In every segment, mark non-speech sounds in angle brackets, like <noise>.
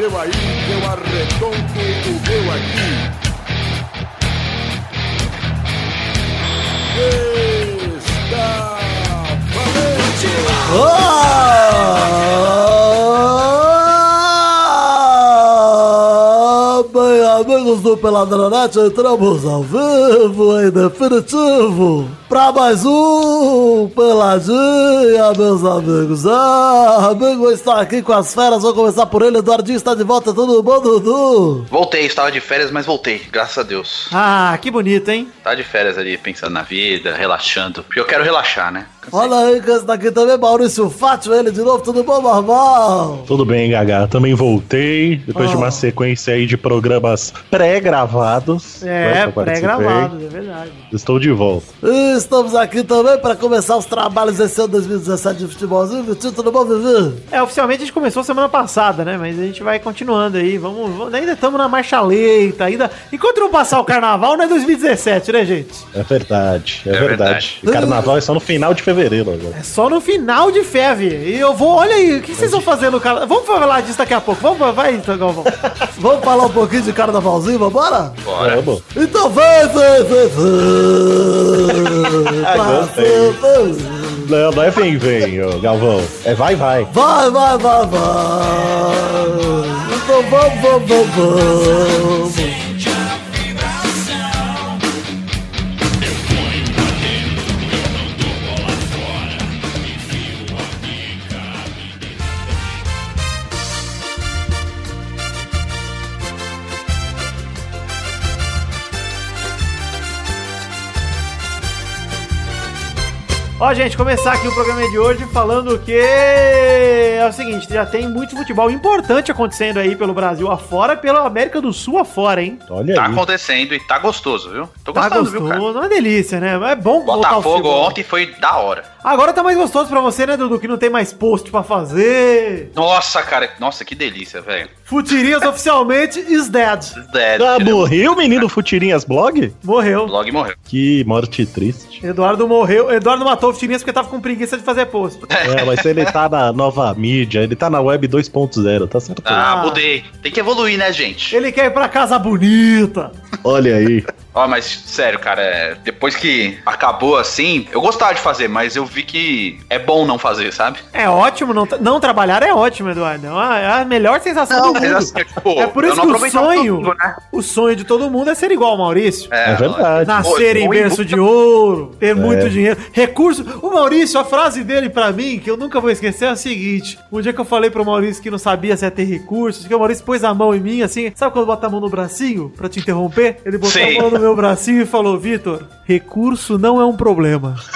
seu aí, eu arredondo o meu aqui. Está valente! Amigos do Peladronete, entramos ao vivo em definitivo para mais um Peladinha, meus amigos. Ah, amigo está aqui com as feras, vou começar por ele. Eduardinho está de volta, tudo bom, Dudu? Voltei, estava de férias, mas voltei, graças a Deus. Ah, que bonito, hein? Tá de férias ali, pensando na vida, relaxando. Porque eu quero relaxar, né? Que esse daqui também, Maurício Fátio, ele de novo, tudo bom, normal? Tudo bem, Gaga. Também voltei, depois de Ah. uma sequência aí de programas pré-gravados. É, que eu participei. pré-gravado, é verdade. Estou de volta. E estamos aqui também para começar os trabalhos desse ano 2017 de futebolzinho. Vitinho, tudo bom, Vivi? É, oficialmente a gente começou semana passada, né? Mas a gente vai continuando aí. Vamos, vamos- ainda estamos na marcha lenta, ainda. Enquanto não passar o carnaval, não é 2017, né, gente? É verdade, é, É verdade. verdade. E carnaval é só no final de fevereiro agora. É só no final de feve. E eu vou, olha aí, o que vocês vão fazer no carnaval? Vamos falar disso daqui a pouco. Vamos, vai então, Galvão. <laughs> Vamos falar um pouquinho de carnavalzinho, vambora? Bora. Vamos. Então vem, vem, vem, vem. Ah, gostei. Vai, Não, não é vem, vem, ô, Galvão. É vai, vai. vai, vai, vai, vai. Então vamos, vamos, vamos, vamos. Ó, gente, começar aqui o programa de hoje falando que é o seguinte, já tem muito futebol importante acontecendo aí pelo Brasil afora, pela América do Sul afora, hein? Olha Tá aí. acontecendo e tá gostoso, viu? Tô Tá gostando, viu, gostoso, cara? uma delícia, né? É bom Botafogo ontem foi da hora. Agora tá mais gostoso pra você, né, Dudu? Que não tem mais post pra fazer. Nossa, cara, nossa, que delícia, velho. Futirias <laughs> oficialmente is dead. Dead, Ah, morreu o menino Futirinhas Blog? Morreu. O blog morreu. Que morte triste. Eduardo morreu. Eduardo matou o Futirias porque tava com preguiça de fazer post. É, mas ele tá na nova mídia, ele tá na web 2.0, tá certo? Ah, Ah. mudei. Tem que evoluir, né, gente? Ele quer ir pra casa bonita. Olha aí. Ó, mas sério, cara, é, depois que acabou assim, eu gostava de fazer, mas eu vi que é bom não fazer, sabe? É ótimo, não, não trabalhar é ótimo, Eduardo. É a, é a melhor sensação do mas mundo. assim, tipo, é por isso não que o sonho, tudo, né? o sonho de todo mundo é ser igual ao Maurício. É verdade. Nascer em Pô, berço de ouro, ter muito dinheiro, recurso. O Maurício, a frase dele pra mim, que eu nunca vou esquecer, é a seguinte: um dia que eu falei pro Maurício que não sabia se ia ter recursos, que o Maurício pôs a mão em mim, assim, sabe quando bota a mão no bracinho pra te interromper? Ele botou Sim. a mão no meu bracinho e falou: Vitor, recurso não é um problema. <laughs>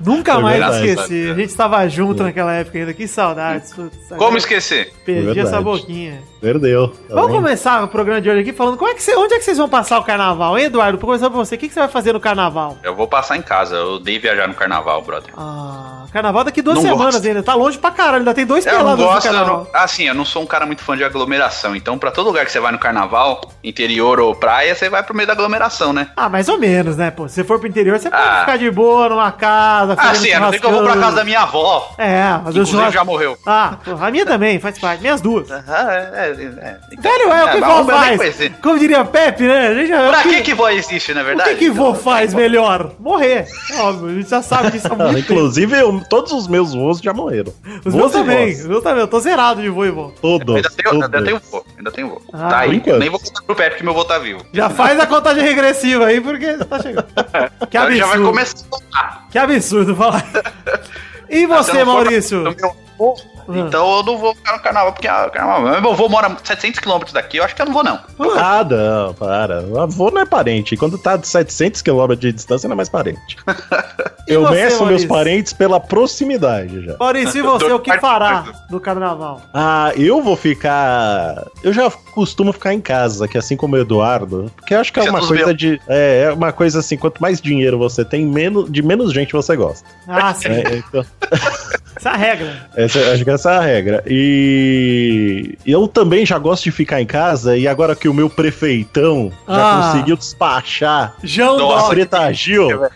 Nunca Foi mais verdade, esqueci. A gente estava junto naquela época ainda. Que saudades. Como esquecer? Perdi essa boquinha. Perdeu. Tá Vamos vendo? começar o programa de hoje aqui falando como é que você, onde é que vocês vão passar o carnaval, hein, Eduardo? Vou começar por você. O que, que você vai fazer no carnaval? Eu vou passar em casa. Eu odeio viajar no carnaval, brother. Ah, carnaval daqui duas Não semanas gosto. ainda. Tá longe pra caralho. Ainda tem dois Eu não pelados no gosto, eu carnaval. não, assim, eu não sou um cara muito fã de aglomeração. Então, pra todo lugar que você vai no carnaval, interior ou praia, você vai pro meio da aglomeração, né? Ah, mais ou menos, né, pô? Se você for pro interior, você pode Ah. ficar de boa numa casa, Ah, sim, a não ser que eu vou pra casa da minha avó. É, mas Que o inclusive churrasco... já morreu. Ah, a minha também, faz parte. Minhas duas. Ah, é, é, é. Então, Velho, é o que mas vó faz. Como diria Pepe, né? A gente Pra o que que vó existe, na O verdade? que que vô faz melhor? Morrer. É Óbvio, a gente já sabe disso há Ah, muito tempo. inclusive, eu- todos os meus voos já morreram. Os Voos meus também. Os meus também. Eu tô zerado de vô e vó. Todos. Ainda tenho, ainda tenho vô, ainda tenho vô. Ah, tá aí, nem vou contar pro Pepe que meu vô tá vivo. Já faz a contagem regressiva aí, porque tá chegando. <laughs> Que Ele já vai absurdo. começar a contar. Que absurdo falar. <laughs> E você, eu não for Maurício? meu vô, Então eu não vou ficar no carnaval, porque ah, carnaval. Meu vô mora 700 km daqui, eu acho que eu não vou, não. Ah, não, para. O avô não é parente. Quando tá de 700 km de distância, não é mais parente. <laughs> Eu você, meço meus Maurício? parentes pela proximidade já. Maurício, e você, o que fará no carnaval? Ah, eu vou ficar. Eu já costumo ficar em casa, que assim como o Eduardo, porque eu acho que é uma coisa meus. de. É, é uma coisa assim, quanto mais dinheiro você tem, menos, de menos gente você gosta. Ah, sim. É, então, Essa é a regra. essa- acho que essa é a regra. E eu também já gosto de ficar em casa, e agora que o meu prefeitão já Ah. conseguiu despachar João Nossa. Preta Gil, <laughs>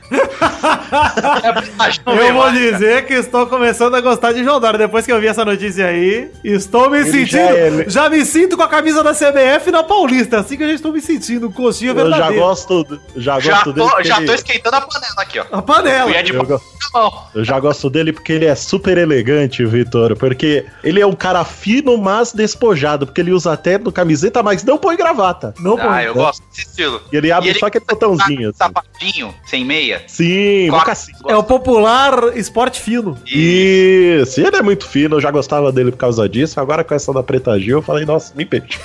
Eu vou dizer que estou começando a gostar de João Dória. Depois que eu vi essa notícia aí, estou me Ele sentindo. já é- Já, me sinto com a camisa da CBF na Paulista. É assim que eu já estou me sentindo. Um coxinha Eu já gosto, já Já gosto dele. tô, já tô esquentando a panela aqui, ó. A panela. É Eu, go- mão. eu já gosto dele porque ele é super elegante, Vitor. Porque ele é um cara fino, mas despojado. Porque ele usa até no camiseta, mas não põe gravata. Não Ah, põe. eu gosto desse estilo. E ele abre E ele- só aquele botãozinho. assim. Sapatinho, sem meia. Sim, mocassim. É o popular esporte fino. E Isso, ele é muito fino, eu já gostava dele por causa disso. Agora com essa da Preta Gil, eu falei, nossa, me peixe.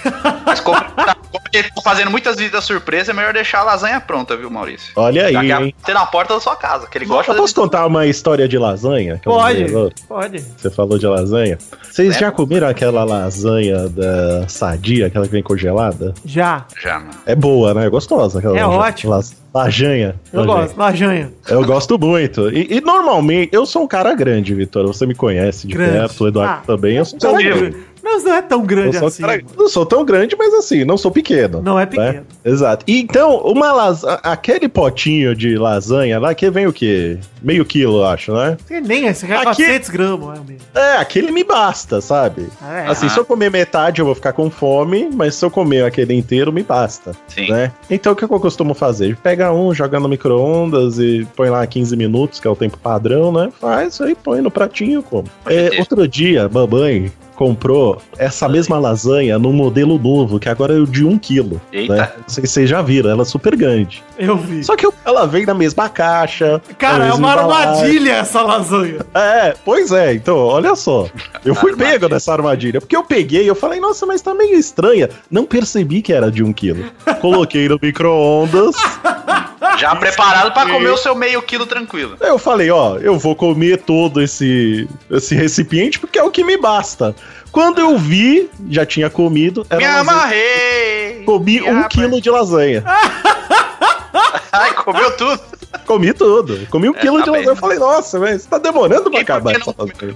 mas como, <laughs> fazendo muitas visitas surpresa, é melhor deixar a lasanha pronta, viu, Maurício? Olha aí, Já que a- hein? ter na porta da sua casa, que ele gosta Eu posso contar uma história de lasanha? Pode. Pode. Você falou de lasanha. Vocês É. já comeram aquela lasanha da Sadia, aquela que vem congelada? Já. Já, mano. É boa, né? É gostosa aquela É lasanha. ótimo. Las- Lasanha. Eu Lasanha. gosto. Lasanha. Eu gosto muito. E, e normalmente, eu sou um cara grande, Vitor. Você me conhece de Grande. perto, o Eduardo Ah. também. Eu sou um cara grande. Mas não é tão grande um assim. não sou tão grande, mas assim, não sou pequeno. Não é né? pequeno. Exato. E Então, uma lasanha, aquele potinho de lasanha lá, que vem o quê? Meio quilo, eu acho, né? Tem nem, esse é Aqui- 400 gramas. É o mesmo. É, aquele me basta, sabe? É. Assim, se eu comer metade, eu vou ficar com fome, mas se eu comer aquele inteiro, me basta, Sim. né? Então, o que eu costumo fazer? Pega um, joga no micro-ondas e põe lá 15 minutos, que é o tempo padrão, né? Faz, aí põe no pratinho, como. É, ter. outro dia, mamãe comprou essa mesma lasanha num modelo novo, que agora é o de 1 quilo. Eita. Né? Não sei se vocês já viram, ela é super grande. Eu vi. Só que ela vem na mesma caixa. Cara, é uma embalagem. armadilha essa lasanha. É, pois é, então, olha só. Eu fui Armadilha. pego nessa armadilha, porque eu peguei e eu falei, nossa, mas tá meio estranha. Não percebi que era de um quilo. Coloquei no micro-ondas. <laughs> Já preparado pra comer o seu meio quilo tranquilo. Eu falei, ó, eu vou comer todo esse, esse recipiente porque é o que me basta. Quando eu vi, já tinha comido. Me amarrei! Comi Me um amarrei. quilo de lasanha. <laughs> Ai, comeu tudo. Comi tudo. Comi um quilo tá de bem. lasanha. Eu falei, nossa, mas tá demorando pra E acabar essa lasanha.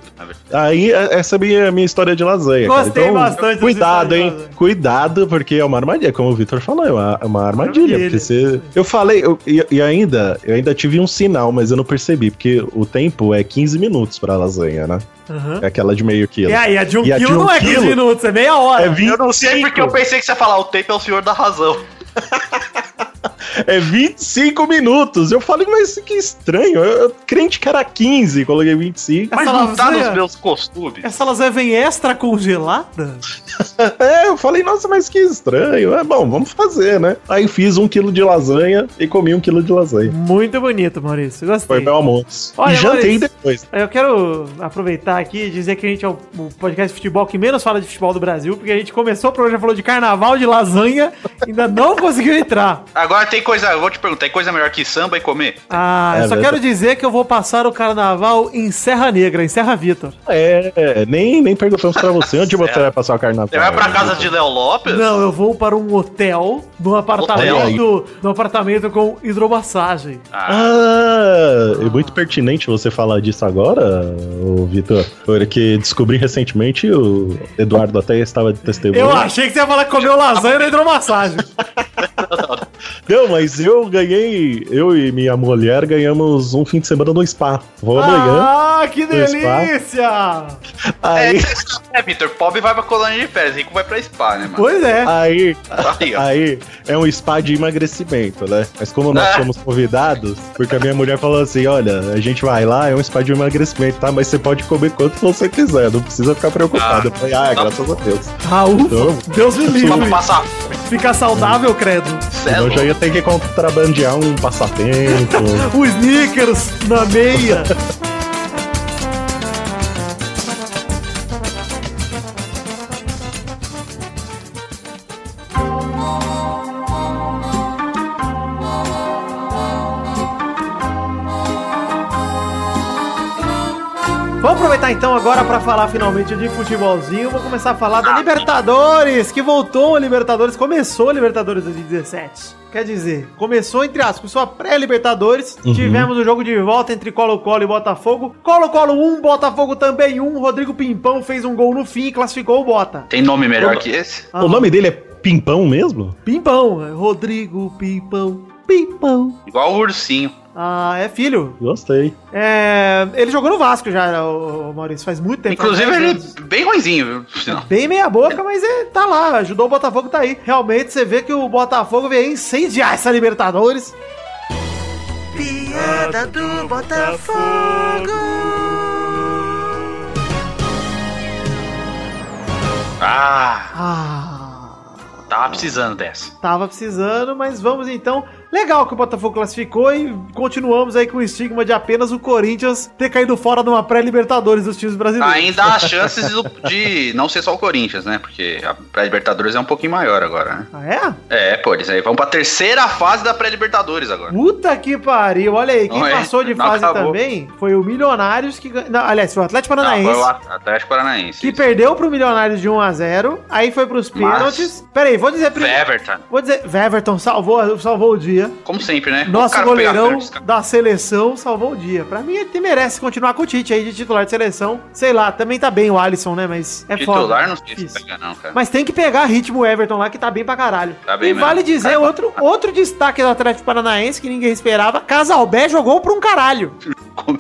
Aí, é- essa é a minha, minha história de lasanha. cara. Gostei Então, bastante Cuidado, hein? Cuidado, porque é uma armadilha, como o Vitor falou, é uma, é uma armadilha. Porque você. Eu falei, eu- e, e ainda, eu ainda tive um sinal, mas eu não percebi, porque o tempo é 15 minutos pra lasanha, né? Aham. É aquela de meio quilo. E aí, a de um E a de quilo um não é 15 quilo? minutos, é meia hora. É 20, Eu não sei porque eu pensei que você ia falar o tempo é o senhor da razão. <laughs> é 25 minutos. Eu falei, mas que estranho. Eu, eu crente que era 15, coloquei 25. Mas não tá nos meus costumes. Essa lasanha vem extra congelada? <laughs> É, eu falei, nossa, mas que estranho. É bom, vamos fazer, né? Aí fiz um quilo de lasanha e comi um quilo de lasanha. Muito bonito, Maurício. Foi Gostei. meu almoço. Olha, e jantei Maurício. depois. Eu quero aproveitar aqui e dizer que a gente é o o podcast de futebol que menos fala de futebol do Brasil, porque a gente começou o programa já falou de carnaval, de lasanha, ainda não <laughs> conseguiu entrar. Agora tem coisa, eu vou te perguntar, tem coisa melhor que samba e comer? Ah, É eu só verdade. quero dizer que eu vou passar o carnaval em Serra Negra, em Serra Vitor. É, nem, nem perguntamos pra você onde <laughs> você Certo. vai passar o carnaval. Você vai pra casa de Léo Lopes? Não, eu vou para um hotel, num apartamento, num apartamento com hidromassagem. Ah, Ah, é muito pertinente você falar disso agora, Vitor. Porque descobri recentemente, o Eduardo até estava de testemunha. Eu achei que você ia falar que comeu lasanha na hidromassagem. <laughs> Não, mas eu ganhei, eu e minha mulher ganhamos um fim de semana no spa. Vou amanhã. Ah, que delícia! Aí, é, Vitor, pobre vai pra colônia de férias, rico vai pra spa, né, mano? Pois é. aí, Aí, ó. aí, é um spa de emagrecimento, né? Mas como nós Ah. fomos convidados, porque a minha mulher falou assim: olha, a gente vai lá, é um spa de emagrecimento, tá? Mas você pode comer quanto você quiser, não precisa ficar preocupado. Ah. Eu falei, ah, graças a Deus. Raul, Então, Deus me livre. passar. Ficar saudável, credo. Senão eu já ia ter que contrabandear um passatempo. <laughs> O Snickers na meia. <laughs> então agora para falar finalmente de futebolzinho. Vou começar a falar da Libertadores, que voltou a Libertadores, começou a Libertadores 2017. Quer dizer, começou entre aspas, começou a pré-Libertadores. Tivemos o jogo de volta entre Colo-Colo e Botafogo. Colo-Colo 1, Botafogo também 1. Rodrigo Pimpão fez um gol no fim e classificou o Bota. Tem nome melhor que esse? Ah, O nome dele é Pimpão mesmo? Pimpão, é Rodrigo Pimpão. Pimpão. Igual o ursinho. Ah, é filho. Gostei. É, ele jogou no Vasco já, o Maurício, faz muito tempo. Inclusive, ele anos. é bem ruimzinho, viu? sinal. Bem meia boca, mas ele tá lá, ajudou o Botafogo, tá aí. Realmente, você vê que o Botafogo veio incendiar essa Libertadores. Piada do Ah, Ah, tava precisando dessa. tava precisando, mas vamos então. Legal que o Botafogo classificou e continuamos aí com o estigma de apenas o Corinthians ter caído fora de uma pré-Libertadores dos times brasileiros. Ainda há chances de não ser só o Corinthians, né? Porque a pré-Libertadores é um pouquinho maior agora, né? Ah, é? É, pô, eles aí vão pra terceira fase da pré-Libertadores agora. Puta que pariu, olha aí, quem Não passou de Não fase acabou. também foi o Milionários que ganhou. Não, aliás, foi o Atlético Não, Paranaense. foi o At- Atlético Paranaense. Que isso. perdeu pro Milionários de 1 a 0 aí foi pros Mas- pênaltis. Pera aí, vou dizer primeiro. Everton, Vou dizer, Everton salvou, salvou o dia. Como sempre, né? Nosso goleirão da seleção salvou o dia. Pra mim, ele merece continuar com o Tite aí de titular de seleção. Sei lá, também tá bem o Alisson, né? Mas é foda. Titular não sei se pega, não, cara. Mas tem que pegar ritmo o Everton lá, que tá bem pra caralho. Tá bem e mesmo. vale dizer, Cara, outro, outro destaque do Atlético Paranaense que ninguém esperava, Casalbé jogou pra um caralho. <laughs> O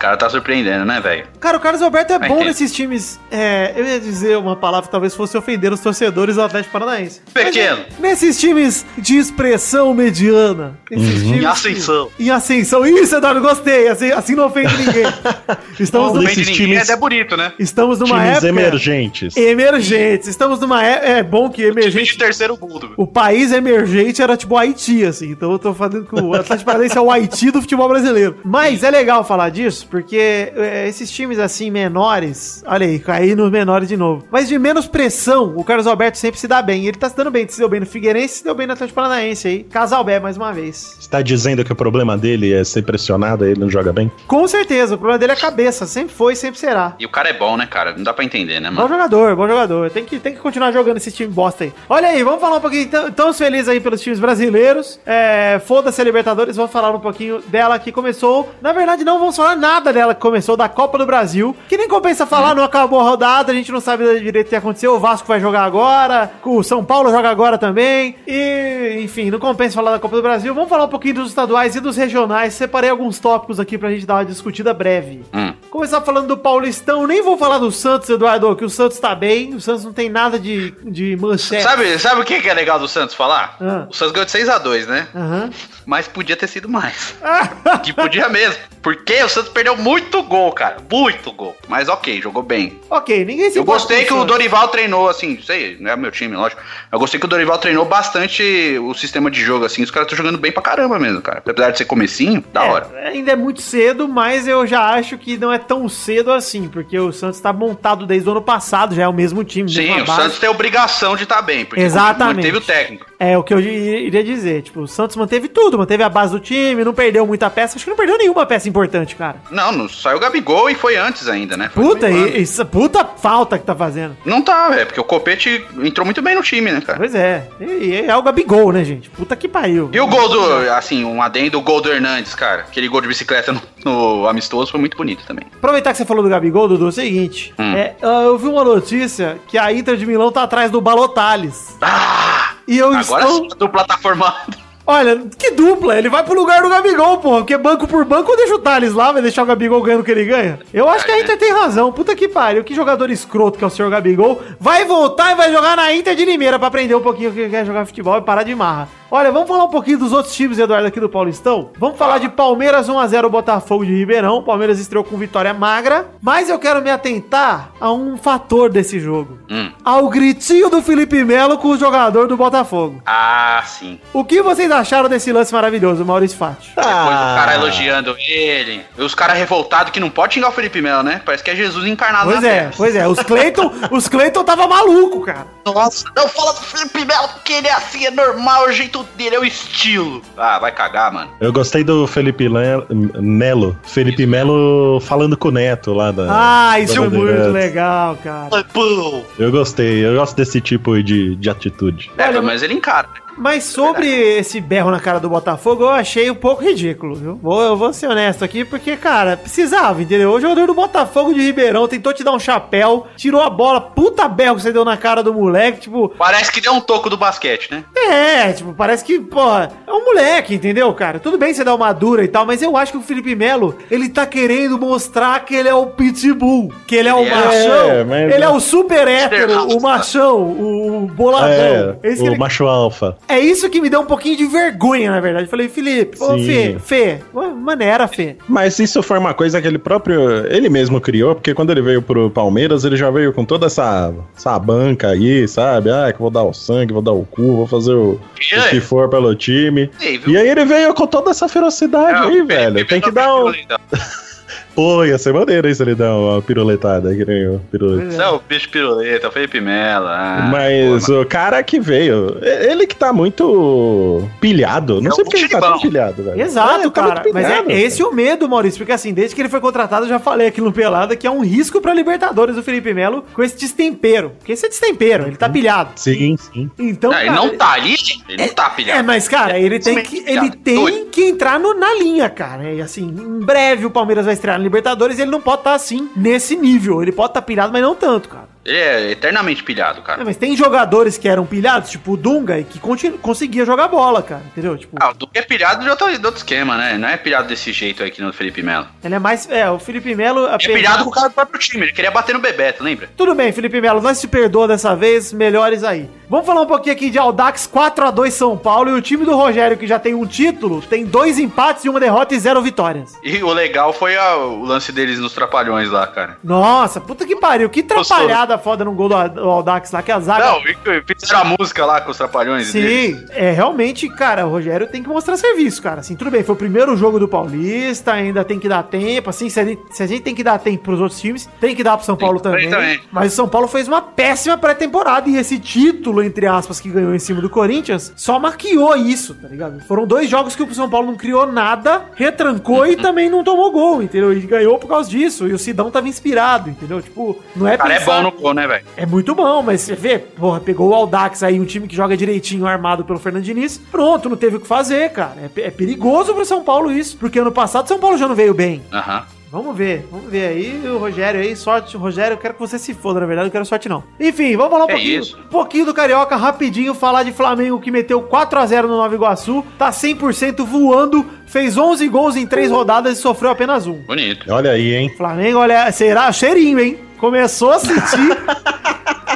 cara tá surpreendendo, né, velho? Cara, o Carlos Alberto é Mas bom tem- nesses times. É, eu ia dizer uma palavra que talvez fosse ofender os torcedores do Atlético Paranaense. Mas, Pequeno. é, nesses times de expressão mediana. Esses times Em ascensão. que- Em ascensão. Isso, Eduardo, gostei. Assim, assim não ofende ninguém. <laughs> Estamos, Não, numa- ninguém, times- é bonito, né? estamos numa Times época. emergentes. Emergentes. Estamos numa época. É bom que Time de emergente. terceiro mundo. O país emergente era tipo o Haiti, assim. Então eu tô falando que o Atlético Paranaense é o Haiti do futebol brasileiro. Mas é legal falar disso, porque é, esses times assim menores. Olha aí, caí nos menores de novo. Mas de menos pressão, o Carlos Alberto sempre se dá bem. Ele tá se dando bem. Se deu bem no Figueirense, se deu bem no Atlético Paranaense aí. Casalbé, mais uma vez. Você tá dizendo que o problema dele é ser pressionado, ele não joga bem? Com certeza, o problema dele é a cabeça. Sempre foi e sempre será. E o cara é bom, né, cara? Não dá pra entender, né, Bom mano? jogador, bom jogador. Tem que, tem que continuar jogando esse time bosta aí. Olha aí, vamos falar um pouquinho. Então, estamos felizes aí pelos times brasileiros. É, Foda-se a Libertadores, vamos falar um pouquinho dela que começou. Na verdade, não vamos falar nada dela que começou da Copa do Brasil. Que nem compensa falar, não acabou a rodada, a gente não sabe direito o que aconteceu. O Vasco vai jogar agora, o São Paulo joga agora também. E, enfim, não compensa falar da Copa do Brasil. Vamos falar um pouquinho dos estaduais e dos regionais. Separei alguns tópicos aqui pra gente dar uma discutida breve. Hum. Começar falando do Paulistão, nem vou falar do Santos, Eduardo, que o Santos tá bem, o Santos não tem nada de, de manchete. Sabe, sabe o que é legal do Santos falar? Ah. O Santos ganhou de 6x2, né? Aham. Mas podia ter sido mais. <laughs> que podia mesmo. Porque o Santos perdeu muito gol, cara. Muito gol. Mas ok, jogou bem. ok, ninguém se Eu gostei que o. Dorival treinou, assim, sei, não é meu time, lógico. Eu gostei que o Dorival treinou bastante o sistema de jogo, assim. Os caras estão jogando bem pra caramba mesmo, cara. Apesar de ser comecinho, da É, hora. ainda é muito cedo, mas eu já acho que não é tão cedo assim, porque o Santos tá montado desde o ano passado, já é o mesmo time, Sim, o base. Santos tem obrigação de estar bem, porque Exatamente. manteve o técnico. É o que eu iria dizer. Tipo, o Santos manteve tudo, manteve a base do time, não perdeu muita peça. Acho que não perdeu nenhuma peça importante, cara. Não, não saiu o Gabigol e foi antes ainda, né? Foi Puta, e, isso, puta falta que tá fazendo. Não tá, é porque o Copete entrou muito bem no time, né, cara? Pois é. E, e é o Gabigol, né, gente? Puta que pariu. E o gol do, assim, um adendo, o gol do Hernandes, cara. Aquele gol de bicicleta no, no amistoso foi muito bonito também. Aproveitar que você falou do Gabigol, Dudu, é o seguinte. Hum. é, ah, eu vi uma notícia que a Inter de Milão tá atrás do Balotales. Ah! E eu Agora estou... sim, dupla tá formando. Olha, que dupla! Ele vai pro lugar do Gabigol, porra. Porque banco por banco deixa o Thales lá, vai deixar o Gabigol ganhando o que ele ganha. Eu acho que a É, Inter tem razão. Puta que pariu. Que jogador escroto que é o senhor Gabigol. Vai voltar e vai jogar na Inter de Limeira pra aprender um pouquinho o que quer jogar futebol e parar de marra. Olha, vamos falar um pouquinho dos outros times, Eduardo, aqui do Paulistão. Vamos falar de Palmeiras 1x0 Botafogo de Ribeirão. O Palmeiras estreou com vitória magra. Mas eu quero me atentar a um fator desse jogo. Hum. Ao gritinho do Felipe Melo com o jogador do Botafogo. Ah, sim. O que vocês acharam desse lance maravilhoso, Maurício Fati? Depois o Ah. cara elogiando ele. E os caras revoltados que não pode xingar o Felipe Melo, né? Parece que é Jesus encarnado Pois na é, terra. pois é. Os Cleiton, os Cleiton tava maluco, cara. Nossa, não fala do Felipe Melo porque ele é assim, é normal, é o jeito dele, é o estilo. Ah, vai cagar, mano. Eu gostei do Felipe Melo. Felipe Melo falando com o Neto lá da. Ah, isso da é muito legal, cara. Eu gostei, eu gosto desse tipo de, de atitude. É, menos ele encara. né? Mas sobre esse berro na cara do Botafogo, eu achei um pouco ridículo, viu? Vou, eu vou ser honesto aqui, porque, cara, precisava, entendeu? O jogador do Botafogo de Ribeirão tentou te dar um chapéu, tirou a bola, puta berro que você deu na cara do moleque, tipo, Parece que deu um toco do basquete, né? é, tipo, parece que, porra, é um moleque, entendeu, cara? Tudo bem você dar uma dura e tal, mas eu acho que o Felipe Melo, ele tá querendo mostrar que ele é o pitbull, que ele é o é. machão, É, mas- ele é o super hétero, o machão, o, boladão. É, o ele- macho alfa. É isso que me deu um pouquinho de vergonha, na verdade. Eu falei, Felipe, ô. Fê, Fê, maneira, Fê. Mas isso foi uma coisa que ele próprio, ele mesmo criou, porque quando ele veio pro Palmeiras, ele já veio com toda essa, essa banca aí, sabe? Ah, que eu vou dar o sangue, vou dar o cu, vou fazer o, o que for pelo time. E aí ele veio com toda essa ferocidade aí, É, velho. Tem que dar um... <laughs> Pô, ia ser maneiro ele dar uma piruletada, que nem o piruleta. É o bicho piruleta, o Felipe Melo. ah, Mas pô, o cara que veio, ele que tá muito pilhado. Não É sei um porque ele tá tão pilhado, velho. Exato, É, tá cara. Mas é pilhado, esse o medo, Maurício. Porque assim, desde que ele foi contratado, eu já falei aqui no Pelada que é um risco pra Libertadores do Felipe Melo com esse destempero. Porque esse é destempero, ele tá pilhado. Sim, sim. Então, ele cara, não tá ali, ele não tá pilhado. É, mas, cara, ele tem que, ele tem Doido. que entrar no- na linha, cara. E assim, em breve o Palmeiras vai estrear na Libertadores ele não pode estar assim, nesse nível. Ele pode estar pilhado, mas não tanto, cara. Ele é eternamente pilhado, É, cara. mas tem jogadores que eram pilhados, tipo o Dunga, e que conseguia jogar bola, cara. Entendeu? Tipo, Ah, o Duque é pilhado de outro, de outro esquema, né? Não é pilhado desse jeito aí que no Felipe Melo. ele é mais. É, o Felipe Melo. É apesar- pilhado com o cara do próprio time. Ele queria bater no Bebeto, lembra? Tudo bem, Felipe Melo, nós te perdoa dessa vez, melhores aí. Vamos falar um pouquinho aqui de Aldax 4x2 São Paulo e o time do Rogério, que já tem um título, tem dois empates e uma derrota e zero vitórias. E o legal foi a- o lance deles nos trapalhões lá, cara. Nossa, puta que pariu, que trapalhada foda no gol do, do Aldax lá, que a zaga. Não, fizeram a música lá com os trapalhões deles. Sim, é realmente, cara, o Rogério tem que mostrar serviço, cara. Assim, tudo bem, foi o primeiro jogo do Paulista, ainda tem que dar tempo. Assim, se a gente, se a gente tem que dar tempo pros outros times, tem que dar pro São Paulo também. também. Mas o São Paulo fez uma péssima pré-temporada e esse título, entre aspas, que ganhou em cima do Corinthians, só maquiou isso, tá ligado? Foram dois jogos que o São Paulo não criou nada, retrancou e também não tomou gol, entendeu? E ganhou por causa disso. E o Sidão tava inspirado, entendeu? Tipo, não é cara é pensar- bom no gol, né, velho? é muito bom, mas você vê, porra, pegou o Aldax aí, um time que joga direitinho, armado pelo Fernando Diniz. Pronto, não teve o que fazer, cara. É, é perigoso pro São Paulo isso, porque ano passado São Paulo já não veio bem. Aham. Vamos ver, vamos ver aí o Rogério aí, sorte. Rogério, eu quero que você se foda, na verdade, eu não quero sorte não. Enfim, vamos falar um É pouquinho, isso. um pouquinho do Carioca, rapidinho, falar de Flamengo que meteu 4x0 no Nova Iguaçu, tá 100% voando, fez 11 gols em 3 rodadas e sofreu apenas um. Bonito. Olha aí, hein? Flamengo, olha, será cheirinho, hein? Começou a sentir. <laughs>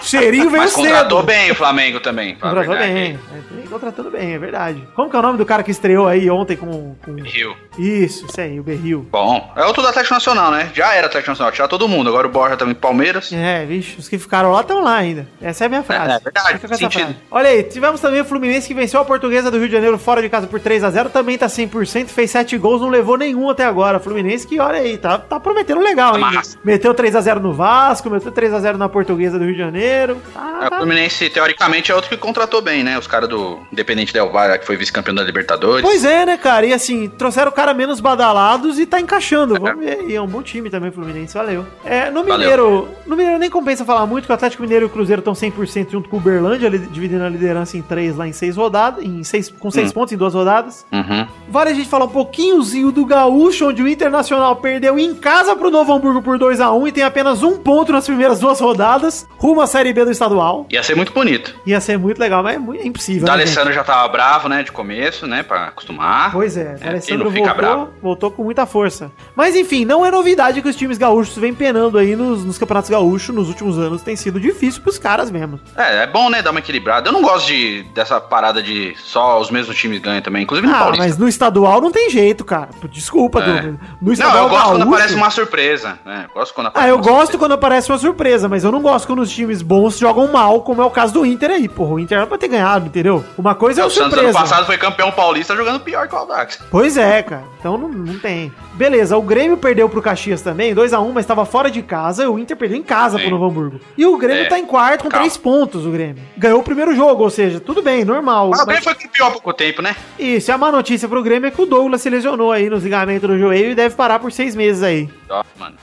cheirinho veio Mas cedo. contratou bem o Flamengo também. a Contratou bem. É, contratando bem, é verdade. Como que é o nome do cara que estreou aí ontem com. com... Rio. Isso, isso aí, o Berril. Bom, é outro do Atlético Nacional, né? Já era Atlético Nacional, tinha todo mundo. Agora o Borja também Palmeiras. É, vixe, os que ficaram lá estão lá ainda. Essa é a minha frase. É, é verdade, Fica com essa sentido. frase. Olha aí, tivemos também o Fluminense que venceu a Portuguesa do Rio de Janeiro fora de casa por 3x0. Também tá 100%, fez 7 gols, não levou nenhum até agora. Fluminense que, olha aí, tá, tá prometendo legal, hein? Massa. Meteu 3x0 no Vasco, meteu 3x0 na Portuguesa do Rio de Janeiro. É, o tá. Fluminense, teoricamente, é outro que contratou bem, né? Os caras do Independente Del Valle, que foi vice-campeão da Libertadores. Pois é, né, cara? E assim, trouxeram o cara menos badalados e tá encaixando. Vamos ver. E é um bom time também, Fluminense. Valeu. É, no Valeu. Mineiro, no Mineiro nem compensa falar muito, que o Atlético Mineiro e o Cruzeiro estão 100% junto com o Uberlândia, dividindo a liderança em três lá em seis rodadas, em seis, com seis Hum. pontos em duas rodadas. Uhum. Vale a gente falar um pouquinhozinho do Gaúcho, onde o Internacional perdeu em casa pro Novo Hamburgo por 2 a 1 e tem apenas um ponto nas primeiras duas rodadas, rumo à Série B do estadual. Ia ser muito bonito. Ia ser muito legal, mas é muito- é impossível. O né, já tava bravo, né? De começo, né? Pra acostumar. Pois é, Alessandro não fica voltou, bravo? voltou com muita força. Mas enfim, não é novidade que os times gaúchos vêm penando aí nos, nos campeonatos gaúchos nos últimos anos. Tem sido difícil pros caras mesmo. É, é bom, né? Dar uma equilibrada. Eu não gosto de, dessa parada de só os mesmos times ganham também, inclusive no Ah, Paulista. mas no estadual não tem jeito, cara. Desculpa, É. Du. No Não, estadual eu gosto quando gaúcho- aparece uma surpresa, né? Eu gosto quando Ah, aparece eu uma gosto surpresa. quando aparece uma surpresa, mas eu não gosto quando os times bons jogam mal, como é o caso do Inter aí. Porra, o Inter era pra ter ganhado, entendeu? Uma coisa é O o Santos surpresa. ano passado foi campeão paulista jogando pior que o Aldax. Pois é, cara. Então não, não tem. Beleza, o Grêmio perdeu pro Caxias também, 2x1, mas tava fora de casa. E o Inter perdeu em casa Sim. pro Novo Hamburgo. E o Grêmio É, tá em quarto com calma. 3 pontos, o Grêmio. Ganhou o primeiro jogo, ou seja, tudo bem, normal. Mas o Mas- Grêmio foi campeão há pouco tempo, né? Isso, e a má notícia pro Grêmio é que o Douglas se lesionou aí nos ligamentos do joelho e deve parar por seis meses aí. Ó, mano.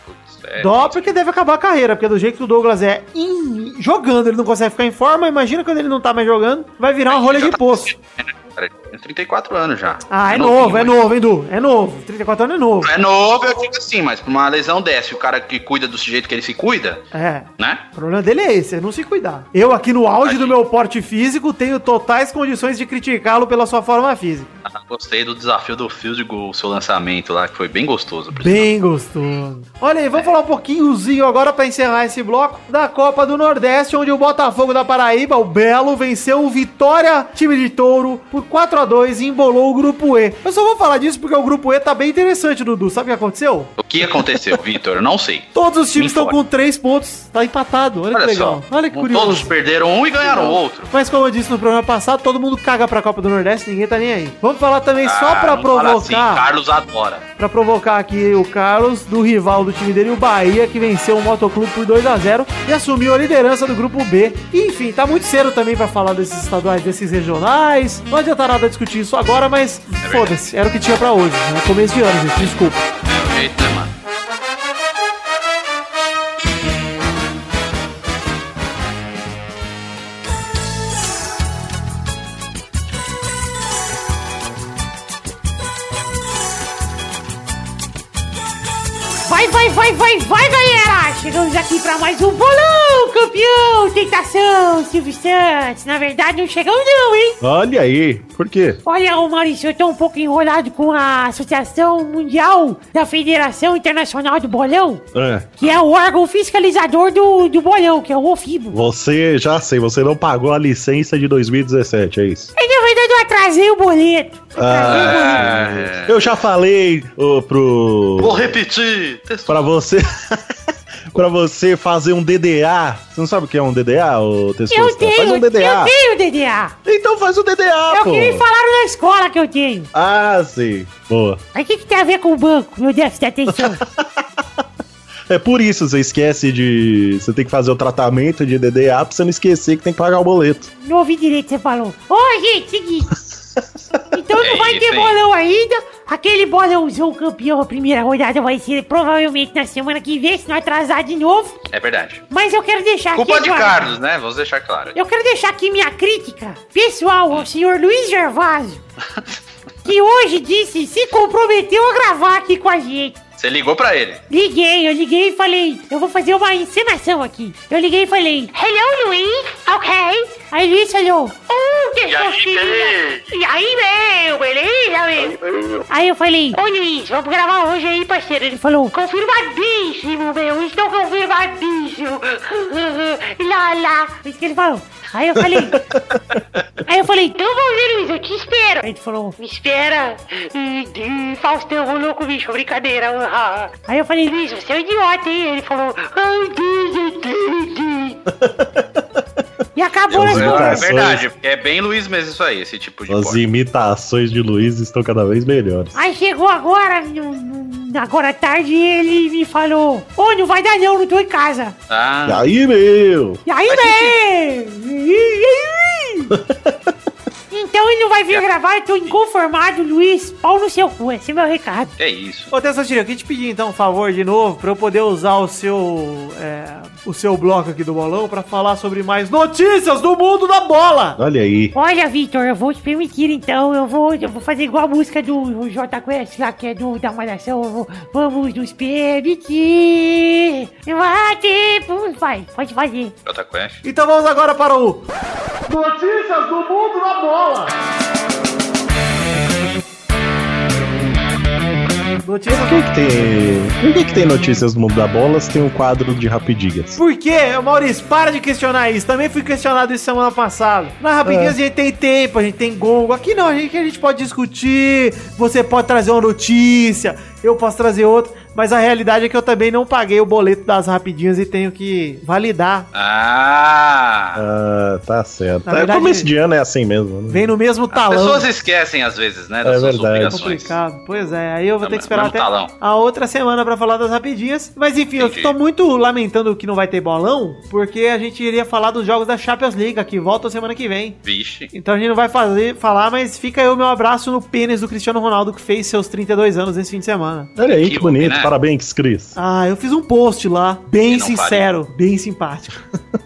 É, Dó porque deve acabar a carreira, porque do jeito que o Douglas é em- jogando, ele não consegue ficar em forma. Imagina quando ele não tá mais jogando, vai virar uma rolha de tá poço. <laughs> Tem 34 anos já. Ah, é Novinho, novo, é mas- novo, hein, Du? É novo. 34 anos é novo. É novo, eu digo assim, mas pra uma lesão dessa, e o cara que cuida do jeito que ele se cuida, É. né? O problema dele é esse, é não se cuidar. Eu, aqui no auge do meu porte físico, tenho totais condições de criticá-lo pela sua forma física. Ah, Gostei do desafio do Fieldigo, o seu lançamento lá, que foi bem gostoso. Bem gostoso. Olha aí, vamos falar um pouquinhozinho agora pra encerrar esse bloco da Copa do Nordeste, onde o Botafogo da Paraíba, o Belo, venceu o Vitória, time de touro, por 4 a 2 e embolou o Grupo E. Eu só vou falar disso porque o Grupo E tá bem interessante, Dudu. Sabe o que aconteceu? O que aconteceu, <laughs> Vitor? Não sei. Todos os times Me estão com 3 pontos. Tá empatado. Olha, Olha que legal. só. Olha que Todos curioso. perderam um e ganharam o outro. Mas como eu disse no programa passado, todo mundo caga pra Copa do Nordeste, ninguém tá nem aí. Vamos falar também só Ah, pra não fala assim, provocar. Carlos adora. Pra provocar aqui o Carlos, do rival do time dele, o Bahia, que venceu o Motoclube por 2 a 0 e assumiu a liderança do grupo B. E, enfim, tá muito cedo também pra falar desses estaduais, desses regionais. Não adianta nada discutir isso agora, mas foda-se, era o que tinha pra hoje. No começo de ano, gente, desculpa. É o jeito, né, mano? Vai, vai, vai, vai, vai, galera! Chegamos aqui pra mais um bolão, campeão! Tentação, Silvio Santos! Na verdade, não chegamos não, hein? Olha aí, por quê? Olha, ô Maurício, eu tô um pouco enrolado com a Associação Mundial da Federação Internacional do Bolão, É, que é o órgão fiscalizador do, do bolão, que é o OFIBO. você, já sei, você não pagou a licença de 2017, é isso? Aí, na verdade, eu atrasei o boleto. Atrasei o boleto. É... Eu já falei ô, pro... Vou repetir. Pra você... <laughs> pra você fazer um DDA. Você não sabe o que é um DDA, ô Testosta? Eu tenho, Faz um eu DDA. tenho DDA. Então faz o DDA, É o pô. que me falaram na escola que eu tenho. Ah, sim. Boa. Mas o que, que tem a ver com o banco, meu déficit de atenção? É por isso, você esquece de... Você tem que fazer o tratamento de DDA pra você não esquecer que tem que pagar o boleto. Não ouvi direito o que você falou. Ô, gente, seguinte. <laughs> Então não É vai isso, ter bolão ainda. Aquele bolãozão campeão, a primeira rodada vai ser provavelmente na semana que vem, se não atrasar de novo. É verdade. Mas eu quero deixar Culpa aqui. de agora- Carlos, né? Vamos deixar claro. Eu quero deixar aqui minha crítica pessoal ao senhor Luiz Gervásio. <laughs> Que hoje disse, se comprometeu a gravar aqui com a gente. Você ligou pra ele. Liguei, eu liguei e falei, eu vou fazer uma encenação aqui. Eu liguei e falei, Hello, Luiz, ok. Aí Luiz falou, Oh, que fofinha. Luiz? E aí, meu, beleza, meu? Aí eu falei, Ô Luiz, vamos gravar hoje aí, parceiro. Ele falou, confirmadíssimo, meu, estou confirmadíssimo. <laughs> lá, lá. Isso que ele falou. Aí eu falei, <laughs> aí eu falei, então vamos ver, Luiz, eu te espero. Aí ele falou, me espera. Ih, Faustão, ô louco, bicho, brincadeira. ah. Aí eu falei, Luiz, você é um idiota, hein? Ele falou, ai, Deus, Deus, <laughs> Deus. E acabou as É, bolas. Imitações. verdade, porque é bem Luiz mesmo isso aí, esse tipo de As porta. imitações de Luiz estão cada vez melhores. Aí chegou agora, agora à tarde, ele me falou: Ô, não vai dar não, não tô em casa. E Ah, aí, meu? E aí, velho? <laughs> Então ele não vai vir gravar, eu tô inconformado, Luiz. Pau no seu cu, esse é meu recado. que isso. Ô, Tessotiro, eu queria te pedir então um favor de novo pra eu poder usar o seu é, o seu bloco aqui do bolão pra falar sobre mais notícias do mundo da bola. Olha aí. Olha, Vitor, eu vou te permitir então. Eu vou, eu vou fazer igual a música do J Quest lá, que é do da Malhação. Eu vou- Vamos nos permitir. Vai, tempo. Vai, pode fazer. Jota Quest. Então vamos agora para o Notícias do mundo da bola. Notícias Por que, que tem. Por que, que tem notícias no mundo da bola se tem um quadro de rapidinhas? Por quê? Maurício, para de questionar isso. Também fui questionado isso semana passada. Na Rapidinhas É. a gente tem tempo, a gente tem gongo. Aqui não, a gente, a gente pode discutir. Você pode trazer uma notícia, eu posso trazer outra. Mas a realidade é que eu também não paguei o boleto das Rapidinhas e tenho que validar. Ah! Ah, tá certo. Na É, verdade- começo de ano é assim mesmo. né? Vem no mesmo As talão. pessoas esquecem às vezes, né? Das É suas verdade. obrigações. complicado. Pois é, aí eu vou Não, ter que esperar até talão. a outra semana pra falar das rapidinhas. Mas enfim, eu Entendi. tô muito lamentando que não vai ter bolão, porque a gente iria falar dos jogos da Champions League, que voltam semana que vem. Vixe. Então a gente não vai fazer, falar, mas fica aí o meu abraço no pênis do Cristiano Ronaldo, que fez seus 32 anos esse fim de semana. Olha aí, que, Que bonito. né? É? Parabéns, Cris. Ah, eu fiz um post lá, bem não sincero, bem simpático.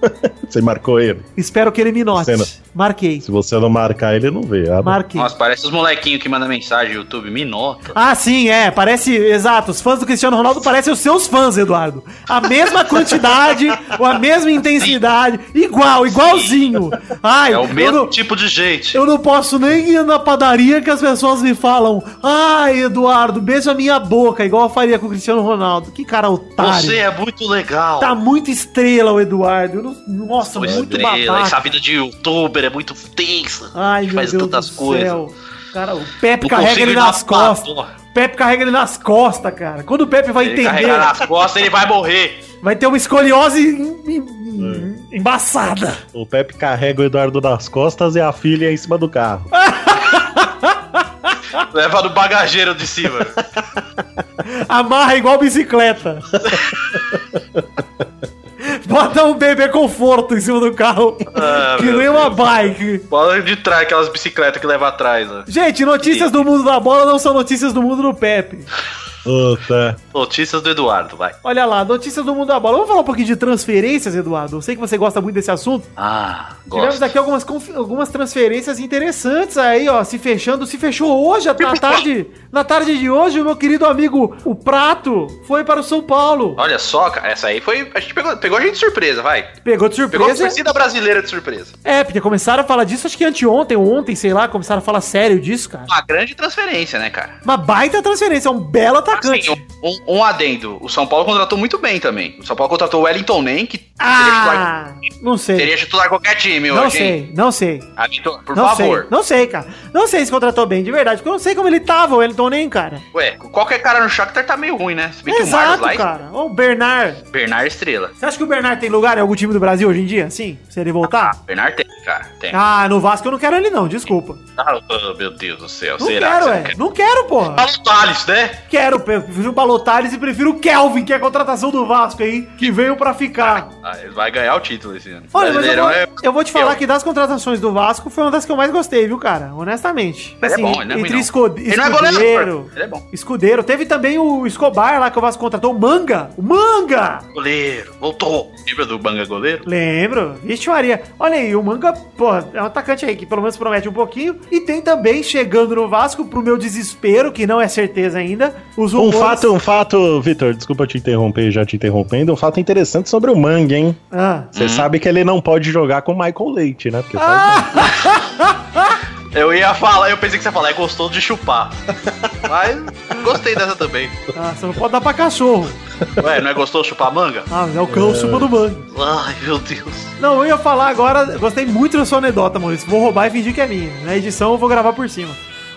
<laughs> Você marcou ele. Espero que ele me note. Cena. Marquei. Se você não marcar, ele não vê. Ah, Marquei. Nossa, parece os molequinhos que mandam mensagem no YouTube, me nota. Ah, sim, é. Parece. Exato. Os fãs do Cristiano Ronaldo parecem os seus fãs, Eduardo. A mesma quantidade, <laughs> ou a mesma intensidade. Igual, igualzinho. Ai, É o mesmo não, tipo de gente. eu não posso nem ir na padaria que as pessoas me falam. Ai, Eduardo, beija a minha boca, igual eu faria com o Cristiano Ronaldo. Que cara otário. Você é muito legal. Tá muito estrela o Eduardo. Nossa, Sua muito estrela, essa babaca. vida de youtuber é muito tensa. Ai, meu faz Deus tantas do coisas. céu. Cara, o Pepe Não carrega ele nas costas. porra. Pepe carrega ele nas costas, cara. Quando o Pepe vai Ele entender, carregar nas costas, ele vai morrer. vai ter uma escoliose em- embaçada. O Pepe carrega o Eduardo nas costas e a filha em cima do carro. Leva no bagageiro de cima. <laughs> Amarra igual bicicleta. Bota um bebê conforto em cima do carro. Ah, que nem uma Deus. bike. Bola de trás, aquelas bicicletas que leva atrás, ó. Gente, notícias do mundo da bola não são notícias do mundo do Pepe. Puta. Notícias do Eduardo, vai. Olha lá, notícias do mundo da bola. Vamos falar um pouquinho de transferências, Eduardo. Eu sei que você gosta muito desse assunto. Ah, Tivemos gosto. aqui algumas, algumas transferências interessantes aí, ó, se fechando. Se fechou hoje, na tarde, na tarde de hoje, o meu querido amigo, o Prato, foi para o São Paulo. Olha só, cara, essa aí foi. A gente pegou, pegou a gente de surpresa, vai. Pegou de Pegou a surpresa. torcida brasileira de surpresa. É, porque começaram a falar disso, acho que anteontem ou ontem, sei lá, começaram a falar sério disso, cara. Uma grande transferência, né, cara? Uma baita transferência, é um belo atacante. Assim, um, um adendo. O São Paulo contratou muito bem também. O São Paulo contratou o Wellington Nem, que seria titular, ah, não sei. seria titular qualquer time Não hoje, hein? sei, não sei. Ah, por não favor. sei, não sei, cara. Não sei se contratou bem, de verdade, porque eu não sei como ele tava, o Elton nem, cara. Ué, qualquer cara no Shakhtar tá meio ruim, né? Se bem que o Exato, lá é cara. Ô, o Bernard. Bernard Estrela. Você acha que o Bernard tem lugar em algum time do Brasil hoje em dia? Sim, se ele voltar? Bernard tem, cara. Tem. Ah, no Vasco eu não quero ele não, desculpa. Ah, oh, meu Deus do céu. Não será quero, que você é. não quer? Não quero, porra. Paulo Thales, né? Quero, prefiro o Balotares e prefiro o Kelvin, que é a contratação do Vasco aí, que veio pra ficar. Ah, ele vai ganhar o título esse ano. Olha, mas eu vou, é- eu vou te falar que das contratações do Vasco foi uma das que eu mais gostei, viu, cara? Honestamente. Ele é bom, ele não é entre esco- Ele não é escudeiro, goleador, ele é bom. escudeiro. Teve também o Escobar lá que o Vasco contratou, o Manga. O Manga! Goleiro, voltou. Lembra do Banga goleiro? Lembro. Vixe Maria. Olha aí, o Manga, pô, é um atacante aí que pelo menos promete um pouquinho. E tem também, chegando no Vasco, pro meu desespero, que não é certeza ainda, os Um fato, um fato, Vitor, desculpa te interromper, já te interrompendo. Um fato interessante sobre o Mang, hein? Ah. Você sabe que ele não pode jogar com o Michael Leite, né? Porque <laughs> Eu ia falar, eu pensei que você ia falar, é gostoso de chupar. Mas gostei dessa também. Ah, você não pode dar pra cachorro. Ué, não é gostoso chupar manga? Ah, é o cão chupando manga. Ai, meu Deus. Não, eu ia falar agora, gostei muito da sua anedota, Maurício. Vou roubar e fingir que é minha. Na edição eu vou gravar por cima.